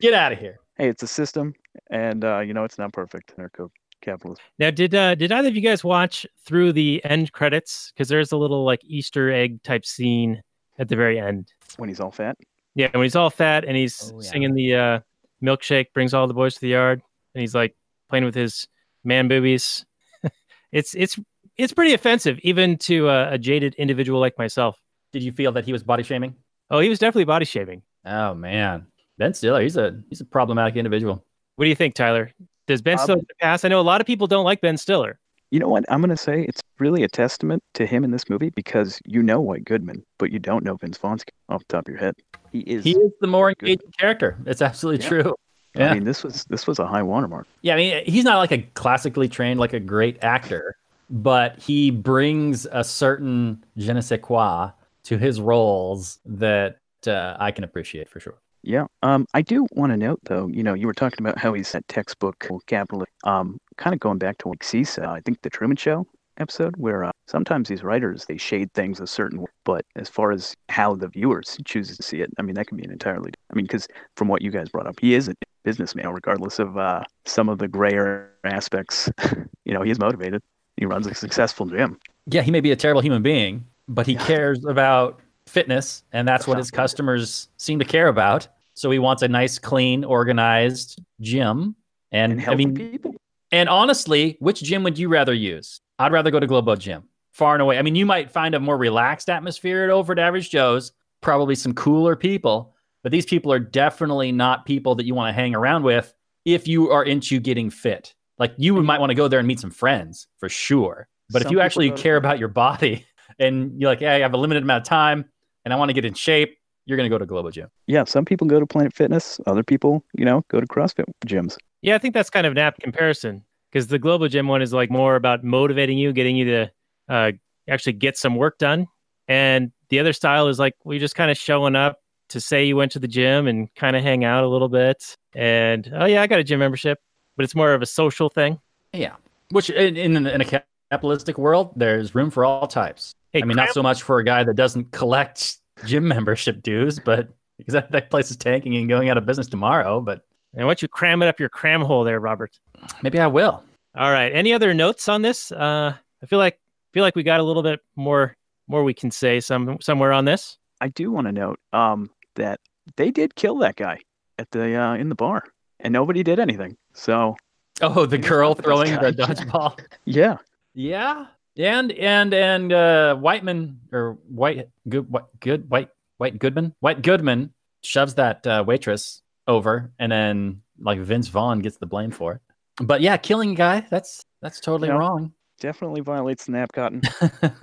Speaker 3: Get out of here.
Speaker 2: hey, it's a system, and uh, you know it's not perfect. They're co capitalist.
Speaker 1: Now, did uh, did either of you guys watch through the end credits? Because there's a little like Easter egg type scene at the very end.
Speaker 2: When he's all fat,
Speaker 1: Yeah, when he's all fat and he's
Speaker 3: Oh, yeah.
Speaker 1: singing the uh, milkshake, brings all the boys to the yard, and he's like playing with his man boobies. (laughs) it's it's it's pretty offensive, even to uh, a jaded individual like myself.
Speaker 3: Did you feel that he was body shaming?
Speaker 1: Oh, he was definitely body shaming.
Speaker 3: Oh man. Ben Stiller, he's a he's a problematic individual.
Speaker 1: What do you think, Tyler? Does Ben
Speaker 2: Um,
Speaker 1: Stiller pass? I know a lot of people don't like Ben Stiller.
Speaker 2: you know what? I'm gonna say it's really a testament to him in this movie because you know White Goodman, but you don't know Vince Vaughn off the top of your head. He is.
Speaker 3: He is the more
Speaker 2: Good.
Speaker 3: engaging character. It's absolutely
Speaker 2: Yeah.
Speaker 3: true. Yeah.
Speaker 2: I mean, this was this was a high watermark.
Speaker 3: Yeah, I mean, he's not like a classically trained, like a great actor, but he brings a certain je ne sais quoi to his roles that uh, I can appreciate for sure.
Speaker 2: Yeah. Um, I do want to note though, you know, you were talking about how he's that textbook capitalist. Um, kind of going back to what C said, I think the Truman Show episode, where uh, sometimes these writers they shade things a certain way, but as far as how the viewers chooses to see it, I mean, that can be an entirely. I mean, because from what you guys brought up, he is a businessman, regardless of uh, some of the grayer aspects. (laughs) you know, he is motivated. He runs a successful gym.
Speaker 3: Yeah, he may be a terrible human being, but he cares about fitness, and that's what his customers seem to care about. So he wants a nice, clean, organized gym. And,
Speaker 2: And
Speaker 3: I mean,
Speaker 2: people.
Speaker 3: And honestly, which gym would you rather use? I'd rather go to Globo Gym, far and away. I mean, you might find a more relaxed atmosphere at over at Average Joe's, probably some cooler people, but these people are definitely not people that you want to hang around with if you are into getting fit. Like you might want to go there and meet some friends for sure. But if you actually care about your body (laughs) and you're like, hey, I have a limited amount of time and I want to get in shape, you're going to go to Globo Gym.
Speaker 2: Yeah, some people go to Planet Fitness. Other people, you know, go to CrossFit gyms.
Speaker 1: Yeah, I think that's kind of an apt comparison because the Globo Gym one is like more about motivating you, getting you to uh, actually get some work done. And the other style is like we're just kind of showing up to say you went to the gym and kind of hang out a little bit. And oh, yeah, I got a gym membership, but it's more of a social thing.
Speaker 3: Yeah. Which in, in, in a capitalistic world, there's room for all types.
Speaker 1: Hey,
Speaker 3: I mean,
Speaker 1: cram-
Speaker 3: not so much for a guy that doesn't collect gym membership dues, but because that, that place is tanking and going out of business tomorrow. But
Speaker 1: and why don't you cram it up your cram hole there, Robert?
Speaker 3: maybe I will.
Speaker 1: All right. Any other notes on this? Uh, I feel like feel like we got a little bit more more we can say some somewhere on this.
Speaker 2: I do want to note um, that they did kill that guy. at the uh, in the bar, and nobody did anything. So
Speaker 3: Oh, the girl
Speaker 2: not the best
Speaker 3: throwing the dodgeball. (laughs)
Speaker 2: yeah,
Speaker 3: Yeah, and and and uh, Whiteman or White good what good White White Goodman White Goodman shoves that uh, waitress over, and then like Vince Vaughn gets the blame for it. But yeah, killing a guy that's that's totally
Speaker 2: Yeah.
Speaker 3: wrong.
Speaker 2: definitely violates the nap cotton. (laughs)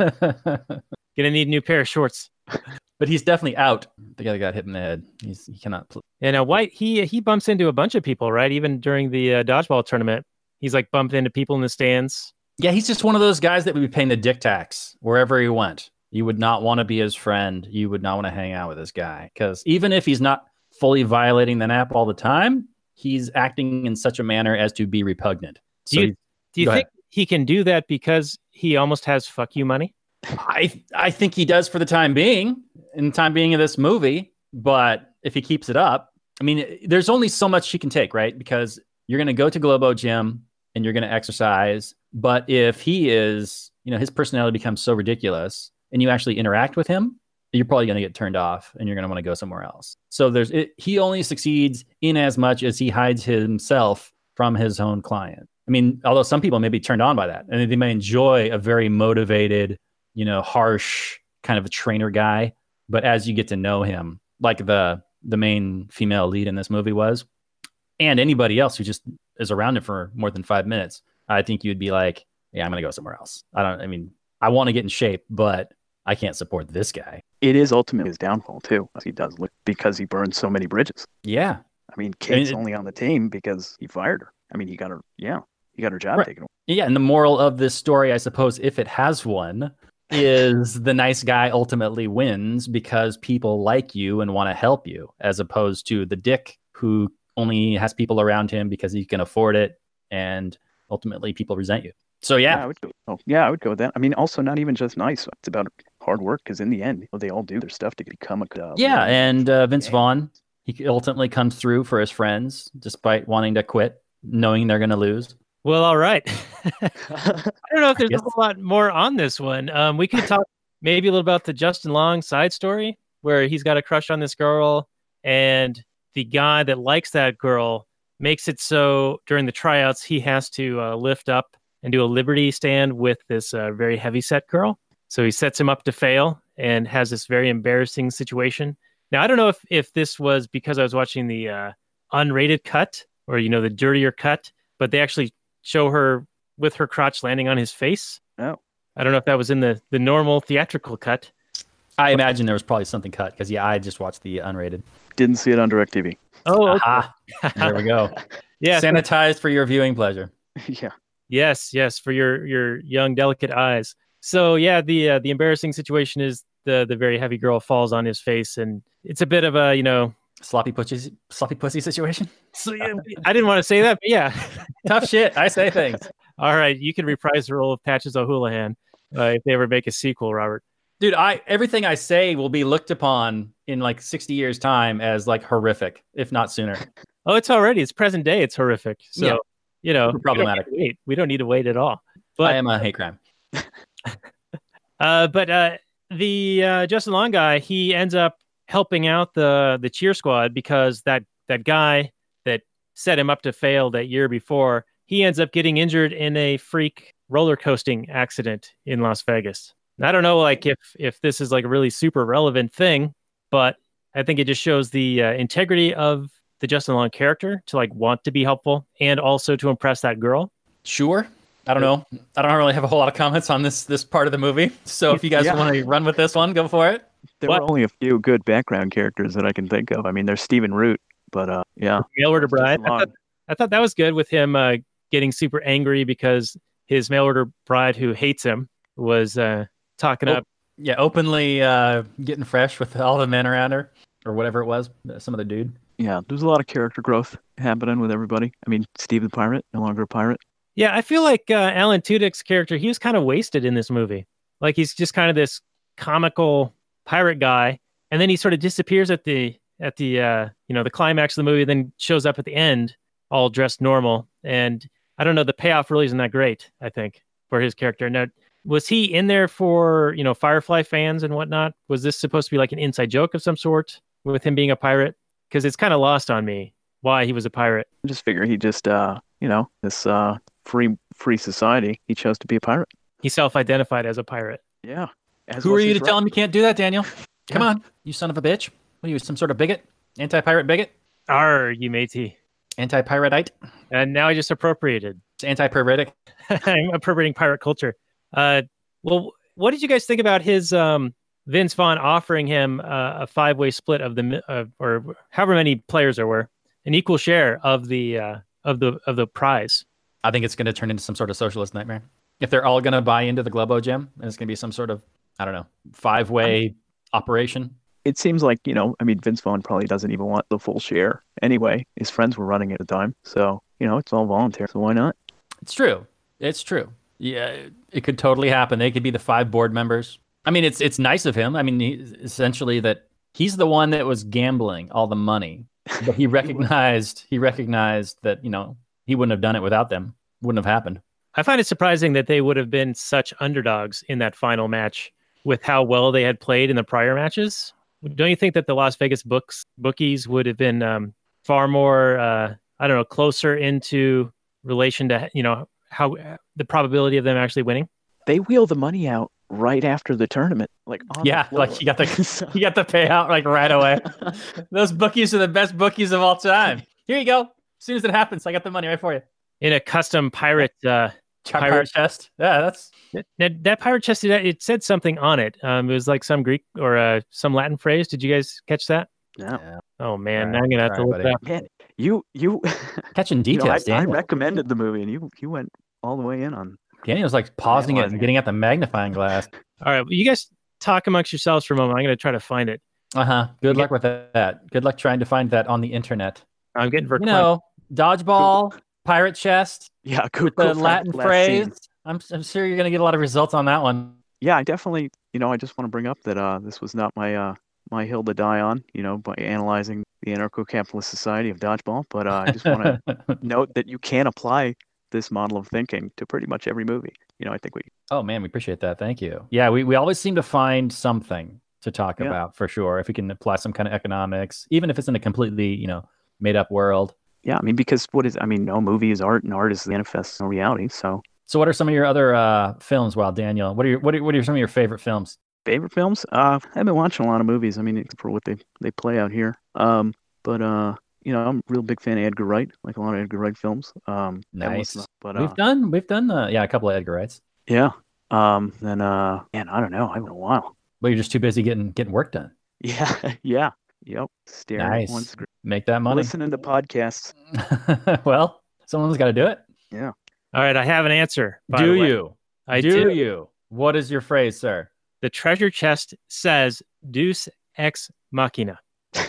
Speaker 1: Gonna need a new pair of shorts.
Speaker 3: but he's definitely out. The guy that got hit in the head. He's he cannot. Pl-
Speaker 1: And uh, White, he he bumps into a bunch of people, right? Even during the uh, dodgeball tournament, he's like bumped into people in the stands.
Speaker 3: Yeah, he's just one of those guys that would be paying the dick tax wherever he went. You would not want to be his friend. You would not want to hang out with this guy because even if he's not fully violating the nap all the time, he's acting in such a manner as to be repugnant.
Speaker 1: Do
Speaker 3: So
Speaker 1: you- Do you think he can do that because he almost has fuck you money?
Speaker 3: I I think he does for the time being, in the time being of this movie. But if he keeps it up, I mean, there's only so much she can take, right? Because you're going to go to Globo Gym and you're going to exercise. But if he is, you know, his personality becomes so ridiculous, and you actually interact with him, you're probably going to get turned off, and you're going to want to go somewhere else. So there's it, he only succeeds in as much as he hides himself from his own client. I mean, although some people may be turned on by that, and they may enjoy a very motivated you know, harsh kind of a trainer guy. But as you get to know him, like the the main female lead in this movie was, and anybody else who just is around him for more than five minutes, I think you'd be like, yeah, I'm gonna go somewhere else. I don't. I mean, I want to get in shape, but I can't support this guy.
Speaker 2: It is ultimately his downfall too. He does look because he burned so many bridges.
Speaker 3: Yeah,
Speaker 2: I mean, Kate's
Speaker 3: it-
Speaker 2: only on the team because he fired her. I mean, he got her. Yeah, he got her job
Speaker 3: Right.
Speaker 2: taken away.
Speaker 3: yeah. And the moral of this story, I suppose, if it has one, is (laughs) the nice guy ultimately wins because people like you and want to help you, as opposed to the dick who only has people around him because he can afford it, and ultimately people resent you. So yeah,
Speaker 2: I would go. Oh, yeah, I would go with that. I mean, also not even just nice. It's about hard work because in the end, they all do their stuff to become a. Uh,
Speaker 3: yeah, and uh, Vince
Speaker 2: Yeah.
Speaker 3: Vaughn, he ultimately comes through for his friends despite wanting to quit, knowing they're going to lose.
Speaker 1: Well, all right. (laughs) (laughs) I don't know if there's a whole lot more on this one. Um, we could talk maybe a little about the Justin Long side story where he's got a crush on this girl, and the guy that likes that girl makes it so during the tryouts he has to uh, lift up and do a liberty stand with this uh, very heavy set girl. So he sets him up to fail and has this very embarrassing situation. Now I don't know if if this was because I was watching the uh, unrated cut or you know the dirtier cut, but they actually show her with her crotch landing on his face.
Speaker 2: Oh.
Speaker 1: I don't know if that was in the the normal theatrical cut.
Speaker 3: I imagine there was probably something cut because yeah, I just watched the unrated.
Speaker 2: Didn't see it on DirecTV.
Speaker 1: Oh, okay.
Speaker 3: Aha, (laughs) there we go.
Speaker 1: yeah.
Speaker 3: Sanitized for your viewing pleasure. (laughs)
Speaker 2: yeah.
Speaker 1: yes, yes, for your your young delicate eyes. So yeah, the uh, the embarrassing situation is the the very heavy girl falls on his face, and it's a bit of a you know.
Speaker 3: Sloppy pussy, sloppy pussy situation. (laughs)
Speaker 1: So, yeah, I didn't want to say that, but yeah.
Speaker 3: Tough shit. I say things.
Speaker 1: All right, you can reprise the role of Patches O'Houlihan uh, if they ever make a sequel, Robert.
Speaker 3: Dude, I everything I say will be looked upon in like 60 years time as like horrific, if not sooner. (laughs)
Speaker 1: Oh, it's already it's present day. It's horrific. So
Speaker 3: Yeah.
Speaker 1: you know, we don't
Speaker 3: problematic.
Speaker 1: to wait. We don't need to wait at all. But
Speaker 3: I am a hate crime. (laughs)
Speaker 1: Uh, but uh, the uh, Justin Long guy, he ends up helping out the the cheer squad because that that guy that set him up to fail that year before, he ends up getting injured in a freak roller coasting accident in Las Vegas. And I don't know, like if if this is like a really super relevant thing, but I think it just shows the uh, integrity of the Justin Long character to like want to be helpful and also to impress that girl.
Speaker 3: Sure. I don't know. I don't really have a whole lot of comments on this this part of the movie. So if you guys
Speaker 2: Yeah.
Speaker 3: want to run with this one, go for it.
Speaker 2: There
Speaker 1: What?
Speaker 2: were only a few good background characters that I can think of. I mean, there's Stephen Root, but uh, yeah.
Speaker 1: Mail order bride. I thought, I thought that was good with him uh, getting super angry because his mail order bride who hates him was uh, talking
Speaker 3: Oh.
Speaker 1: up.
Speaker 3: Yeah, openly uh, getting fresh with all the men around her or whatever it was, uh, some other dude.
Speaker 2: Yeah, there's a lot of character growth happening with everybody. I mean, Steve the pirate, no longer a pirate.
Speaker 1: Yeah, I feel like uh, Alan Tudyk's character, he was kind of wasted in this movie. Like he's just kind of this comical pirate guy, and then he sort of disappears at the at the uh, you know the climax of the movie, then shows up at the end all dressed normal. And I don't know, the payoff really isn't that great. I think for his character. Now, was he in there for you know Firefly fans and whatnot? Was this supposed to be like an inside joke of some sort with him being a pirate? because it's kind of lost on me why he was a pirate.
Speaker 2: I just figure he just, uh, you know, this uh, free free society. He chose to be a pirate.
Speaker 1: He self-identified as a pirate.
Speaker 2: Yeah. As
Speaker 3: Who are you
Speaker 2: his
Speaker 3: to tell him you can't do that, Daniel? (laughs) Come
Speaker 2: Yeah.
Speaker 3: on, you son of a bitch. What are you, some sort of bigot? Anti-pirate bigot?
Speaker 1: are you matey.
Speaker 3: Anti-pirateite?
Speaker 1: And now I just appropriated.
Speaker 3: It's anti-piratic? (laughs)
Speaker 1: I'm appropriating pirate culture. Uh, well, what did you guys think about his um, Vince Vaughn offering him uh, a five-way split of the uh, or however many players there were, an equal share of the uh, of the of the prize?
Speaker 3: I think it's going to turn into some sort of socialist nightmare. If they're all going to buy into the Globo Gym, and it's going to be some sort of, I don't know, five-way operation.
Speaker 2: It seems like, you know, I mean, Vince Vaughn probably doesn't even want the full share anyway. His friends were running at the time. So, you know, it's all voluntary. So why not?
Speaker 3: It's true. It's true. Yeah, it could totally happen. They could be the five board members. I mean, it's it's nice of him. I mean, he, essentially that he's the one that was gambling all the money, but he (laughs) recognized he recognized that you know he wouldn't have done it without them. Wouldn't have happened.
Speaker 1: I find it surprising that they would have been such underdogs in that final match with how well they had played in the prior matches. Don't you think that the Las Vegas books bookies would have been um, far more, uh, I don't know, closer into relation to you know how the probability of them actually winning?
Speaker 2: They wheel the money out right after the tournament. Like, on the
Speaker 3: Yeah, like
Speaker 2: floor.
Speaker 3: you got the
Speaker 2: So- (laughs) (laughs)
Speaker 3: you got the payout like right away. (laughs) Those bookies are the best bookies of all time. Here you go. As soon as it happens, I got the money right for you.
Speaker 1: In a custom pirate, uh,
Speaker 3: Pirate,
Speaker 1: Pirate-
Speaker 3: chest. Yeah, that's
Speaker 1: that, that pirate chest, it it said something on it. Um, it was like some Greek or uh, some Latin phrase. Did you guys catch that?
Speaker 2: Yeah.
Speaker 1: Oh man,
Speaker 3: All
Speaker 1: now I'm gonna have
Speaker 3: all
Speaker 1: to look
Speaker 3: buddy.
Speaker 1: that up.
Speaker 2: Man, you, you, (laughs)
Speaker 3: catching
Speaker 2: you know, I,
Speaker 3: details.
Speaker 2: I recommended the movie and you, you went all the way in on.
Speaker 3: Daniel's like pausing it and getting out the magnifying glass. (laughs)
Speaker 1: All right, well, you guys talk amongst yourselves for a moment. I'm gonna try to find it.
Speaker 3: Uh huh. Good
Speaker 1: Yeah.
Speaker 3: luck with that. Good luck trying to find that on the internet.
Speaker 1: I'm getting
Speaker 3: You
Speaker 1: verklempt.
Speaker 3: know, dodgeball, pirate chest,
Speaker 2: Yeah, go,
Speaker 3: with the
Speaker 2: for
Speaker 3: Latin phrase.
Speaker 2: scene.
Speaker 3: I'm I'm sure you're gonna get a lot of results on that one.
Speaker 2: Yeah, I definitely, you know, I just want to bring up that uh, this was not my uh, my hill to die on, you know, by analyzing the anarcho-capitalist society of dodgeball. But uh, I just want to (laughs) note that you can apply this model of thinking to pretty much every movie. You know, I think we
Speaker 3: oh man, we appreciate that. Thank you. Yeah, we, we always seem to find something to talk
Speaker 2: Yeah.
Speaker 3: about for sure. If we can apply some kind of economics, even if it's in a completely, you know, made up world.
Speaker 2: Yeah, I mean, because what is, I mean, no movie is art and art is the manifest reality. So,
Speaker 3: So what are some of your other uh, films, Wild Daniel? What are your what are, what are some of your favorite films?
Speaker 2: Favorite films? Uh, I've been watching a lot of movies. I mean, for what they, they play out here. Um, but, uh, you know, I'm a real big fan of Edgar Wright, like a lot of Edgar Wright films. Um, haven't
Speaker 3: Nice.
Speaker 2: But, uh,
Speaker 3: We've done we've done uh, yeah a couple of Edgar Wrights.
Speaker 2: yeah. Um, then, uh, man, I don't know. I've been a while.
Speaker 3: But you're just too busy getting getting work done. (laughs)
Speaker 2: Yeah. yeah. Yep. Staring at one
Speaker 3: Nice.
Speaker 2: screen.
Speaker 3: Make that money.
Speaker 2: Listening to podcasts. (laughs)
Speaker 3: well, someone's got to do it. Yeah.
Speaker 1: All right, I have an answer.
Speaker 3: do you?
Speaker 1: I
Speaker 3: do,
Speaker 1: do.
Speaker 3: you? What is your phrase, sir?
Speaker 1: The treasure chest says Deus ex machina. (laughs)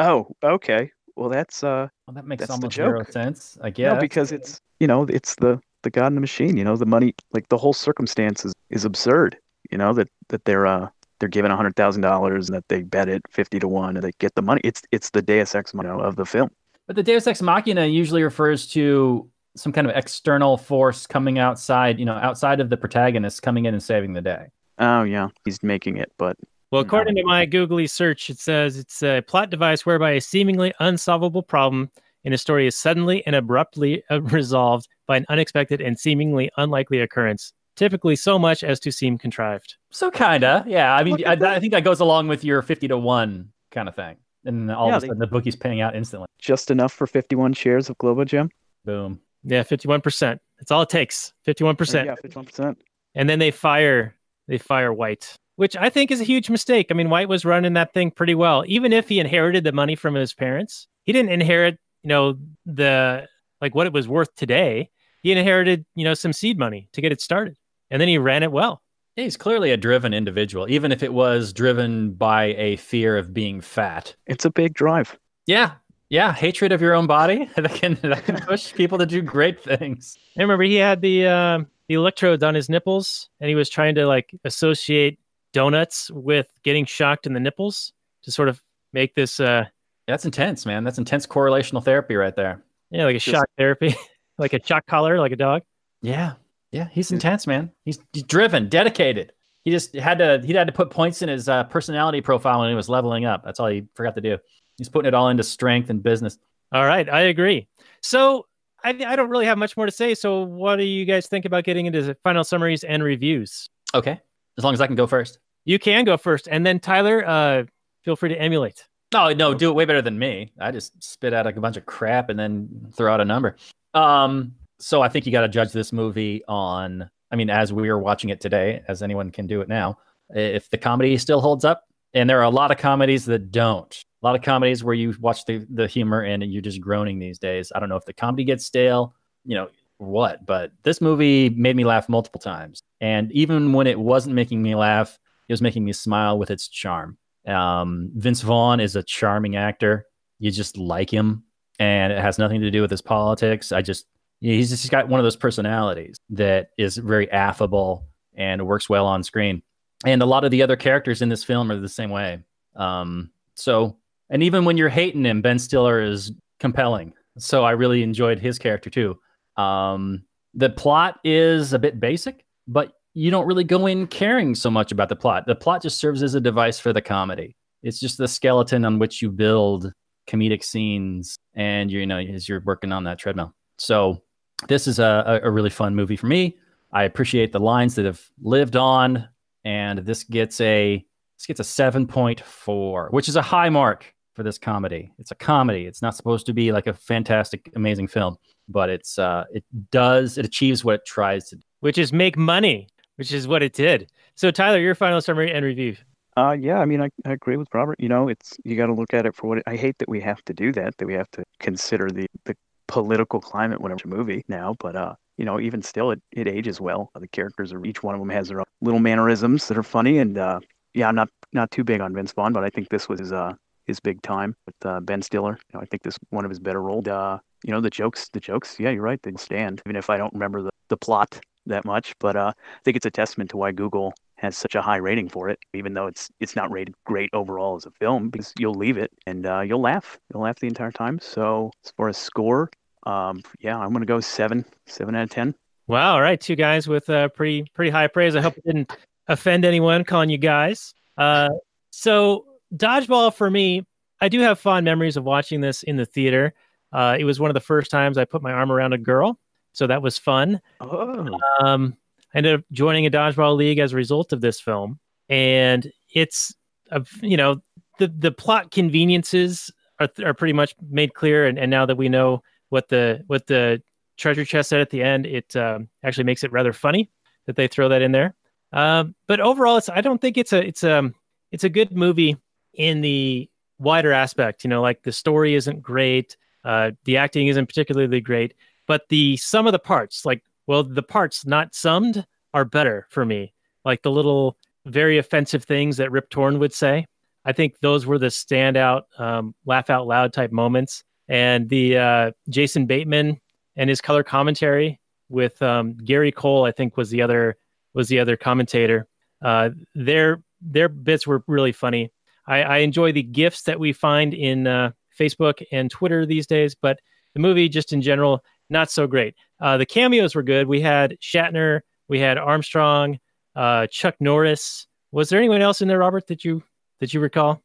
Speaker 2: Oh, okay. Well, that's uh,
Speaker 3: Well, that makes almost zero sense. I
Speaker 2: yeah,
Speaker 3: guess.
Speaker 2: no, because it's you know, it's the the god in the machine. You know, the money, like the whole circumstance is, is absurd. You know that that they're uh they're given a hundred thousand dollars and that they bet it fifty to one and they get the money. It's it's the Deus Ex Machina of the film.
Speaker 3: But the Deus Ex Machina usually refers to some kind of external force coming outside, you know, outside of the protagonist coming in and saving the day.
Speaker 2: Oh yeah, he's making it, but
Speaker 1: Well,
Speaker 2: No.
Speaker 1: according to my googly search, it says it's a plot device whereby a seemingly unsolvable problem in a story is suddenly and abruptly uh, (laughs) resolved by an unexpected and seemingly unlikely occurrence, typically so much as to seem contrived.
Speaker 3: So kinda, yeah. I mean, I. I think that goes along with your fifty to one kind of thing, and all
Speaker 2: Yeah,
Speaker 3: of a
Speaker 2: they-
Speaker 3: sudden the bookie's paying out instantly.
Speaker 2: just enough for fifty-one shares of Globo Gym.
Speaker 3: Boom.
Speaker 1: Yeah, 51%. That's all it takes. 51%.
Speaker 2: Yeah, fifty-one percent.
Speaker 1: and then they fire they fire White, which I think is a huge mistake. I mean, White was running that thing pretty well, even if he inherited the money from his parents. He didn't inherit, you know, the like what it was worth today. He inherited, you know, some seed money to get it started, and then he ran it well.
Speaker 3: Yeah, he's clearly a driven individual, even if it was driven by a fear of being fat.
Speaker 2: It's a big drive.
Speaker 3: Yeah, yeah, hatred of your own body (laughs) that can that can push people to do great things.
Speaker 1: I remember he had the uh, the electrodes on his nipples, and he was trying to like associate donuts with getting shocked in the nipples to sort of make this, uh,
Speaker 3: That's intense, man. That's intense correlational therapy right there.
Speaker 1: yeah, like a
Speaker 2: Just-
Speaker 1: shock therapy, (laughs) like a shock collar, like a dog.
Speaker 3: Yeah, yeah, he's intense, man. He's, he's driven, dedicated. He just had to he had to put points in his uh, personality profile when he was leveling up. That's all he forgot to do. He's putting it all into strength and business.
Speaker 1: All right, I agree. So I, I don't really have much more to say. So what do you guys think about getting into the final summaries and reviews?
Speaker 3: Okay, as long as I can go first.
Speaker 1: You can go first, and then Tyler, uh, feel free to emulate.
Speaker 3: No, no, do it way better than me. I just spit out like a bunch of crap and then throw out a number. Um, so I think you got to judge this movie on. I mean, as we are watching it today, as anyone can do it now, if the comedy still holds up, and there are a lot of comedies that don't. A lot of comedies where you watch the the humor and you're just groaning these days. I don't know if the comedy gets stale, you know what, but this movie made me laugh multiple times. And even when it wasn't making me laugh, it was making me smile with its charm. Um, Vince Vaughn is a charming actor. You just like him, and it has nothing to do with his politics. I just he's just got one of those personalities that is very affable and works well on screen. And a lot of the other characters in this film are the same way. Um, so, and even when you're hating him, Ben Stiller is compelling. So I really enjoyed his character too. Um, the plot is a bit basic, but you don't really go in caring so much about the plot. The plot just serves as a device for the comedy. It's just the skeleton on which you build comedic scenes, and you know as you're working on that treadmill. So this is a, a really fun movie for me. I appreciate the lines that have lived on, and this gets a this gets a seven point four, which is a high mark for this comedy. It's a comedy. It's not supposed to be like a fantastic, amazing film, but it's uh, it does it achieves what it tries to do,
Speaker 1: which is make money which is what it did. So, Tyler, your final summary and review.
Speaker 2: Uh, yeah, I mean, I, I agree with Robert. You know, it's you got to look at it for what it, I hate that we have to do that. That we have to consider the the political climate whenever a movie now. But uh, you know, even still, it, it ages well. The characters are each one of them has their own little mannerisms that are funny. And uh, yeah, I'm not not too big on Vince Vaughn, but I think this was his uh his big time with uh, Ben Stiller. You know, I think this one of his better roles. Uh, you know, the jokes, the jokes. Yeah, you're right. They stand, even if I don't remember the the plot that much, but uh, I think it's a testament to why Google has such a high rating for it, even though it's it's not rated great overall as a film, because you'll leave it and uh, you'll laugh, you'll laugh the entire time. So as far as score, um, yeah, I'm gonna go seven, seven out of ten.
Speaker 1: Wow, all right, two guys with uh, pretty pretty high praise. I hope it didn't offend anyone calling you guys. Uh, so dodgeball for me, I do have fond memories of watching this in the theater. Uh, it was one of the first times I put my arm around a girl so that was fun.
Speaker 2: Oh.
Speaker 1: Um, I ended up joining a dodgeball league as a result of this film, and it's a, you know the the plot conveniences are are pretty much made clear, and, and now that we know what the what the treasure chest said at the end, it um, actually makes it rather funny that they throw that in there. Um, but overall, it's I don't think it's a it's a it's a good movie in the wider aspect. You know, like the story isn't great, uh, the acting isn't particularly great, but the sum of the parts, like, well, the parts not summed are better for me. Like the little very offensive things that Rip Torn would say. I think those were the standout um, laugh out loud type moments. And the uh, Jason Bateman and his color commentary with um, Gary Cole, I think was the other was the other commentator. Uh, their their bits were really funny. I, I enjoy the gifts that we find in uh, Facebook and Twitter these days, but the movie just in general not so great. Uh, the cameos were good. We had Shatner, we had Armstrong, uh, Chuck Norris. Was there anyone else in there, Robert, that you that you recall?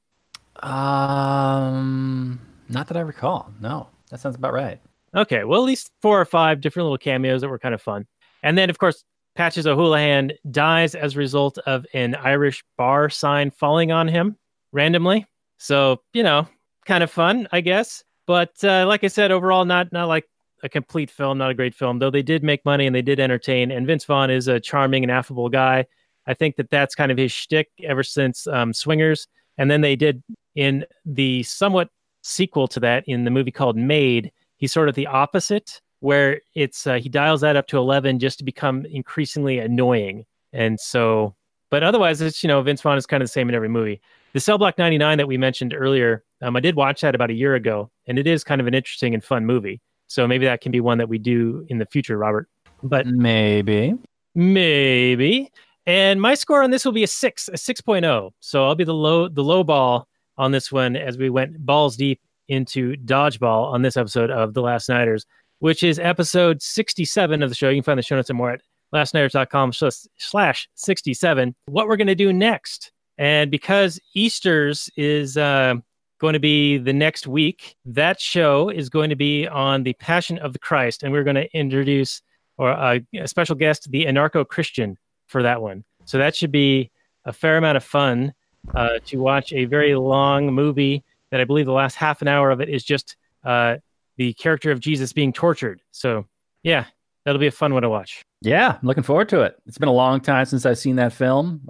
Speaker 3: Um, not that I recall. No, that sounds about right.
Speaker 1: Okay, well, at least four or five different little cameos that were kind of fun. And then, of course, Patches O'Houlihan dies as a result of an Irish bar sign falling on him randomly. So, you know, kind of fun, I guess. But uh, like I said, overall, not not like a complete film, not a great film, though they did make money and they did entertain. And Vince Vaughn is a charming and affable guy. I think that that's kind of his shtick ever since um, Swingers. And then they did in the somewhat sequel to that in the movie called Made. He's sort of the opposite, where it's uh, he dials that up to eleven just to become increasingly annoying. And so, but otherwise, it's you know Vince Vaughn is kind of the same in every movie. The Cell Block 99 that we mentioned earlier, um, I did watch that about a year ago, and it is kind of an interesting and fun movie. So maybe that can be one that we do in the future, Robert. But
Speaker 3: maybe,
Speaker 1: maybe. And my score on this will be a six, a 6.0. So I'll be the low, the low ball on this one as we went balls deep into dodgeball on this episode of The Last Nighters, which is episode 67 of the show. You can find the show notes and more at lastnighters.com slash 67. What we're going to do next. And because Easter's is uh, going to be the next week. That show is going to be on the Passion of the Christ, and we're going to introduce or a, a special guest, the anarcho Christian, for that one. So that should be a fair amount of fun uh, to watch a very long movie that I believe the last half an hour of it is just uh, the character of Jesus being tortured. So yeah, that'll be a fun one to watch.
Speaker 3: Yeah, I'm looking forward to it. It's been a long time since I've seen that film.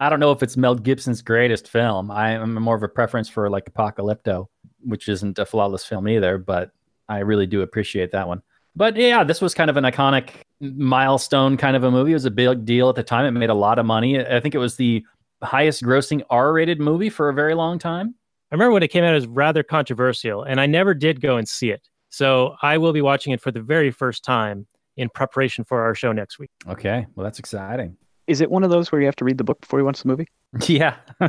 Speaker 3: I don't know if it's Mel Gibson's greatest film. I am more of a preference for like Apocalypto, which isn't a flawless film either, but I really do appreciate that one. But yeah, this was kind of an iconic milestone kind of a movie. It was a big deal at the time. It made a lot of money. I think it was the highest grossing R rated movie for a very long time.
Speaker 1: I remember when it came out, it was rather controversial, and I never did go and see it. So I will be watching it for the very first time in preparation for our show next week.
Speaker 3: Okay. Well, that's exciting.
Speaker 2: Is it one of those where you have to read the book before you watch the movie? (laughs)
Speaker 3: Yeah. (laughs)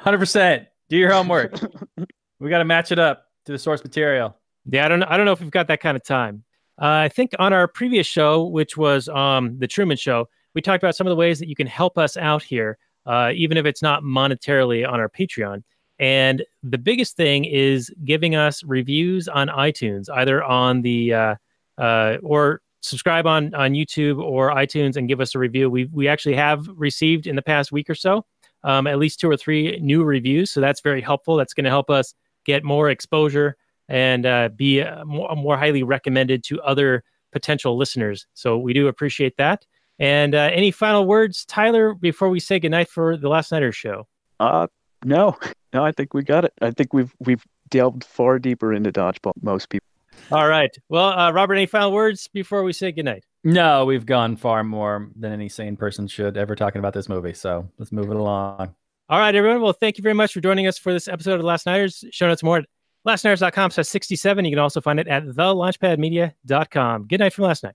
Speaker 3: 100%. Do your homework. (laughs) we got to match it up to the source material.
Speaker 1: Yeah, I don't know. I don't know if we've got that kind of time. Uh, I think on our previous show, which was um, the Truman Show, we talked about some of the ways that you can help us out here, uh, even if it's not monetarily on our Patreon. And the biggest thing is giving us reviews on iTunes, either on the uh, uh, or subscribe on on YouTube or iTunes and give us a review. We we actually have received in the past week or so um, at least two or three new reviews, so that's very helpful. That's going to help us get more exposure and uh, be uh, more, more highly recommended to other potential listeners. So we do appreciate that. And uh, any final words, Tyler, before we say goodnight for the Last Nighter show?
Speaker 2: Uh, no, (laughs) no, I think we got it. I think we've we've delved far deeper into dodgeball. Most people.
Speaker 1: All right. Well, uh, Robert, any final words before we say goodnight?
Speaker 3: No, we've gone far more than any sane person should ever talking about this movie. So let's move it along.
Speaker 1: All right, everyone. Well, thank you very much for joining us for this episode of Last Nighters. Show notes more at lastnighters.com slash 67. You can also find it at thelaunchpadmedia.com. Good night from last night.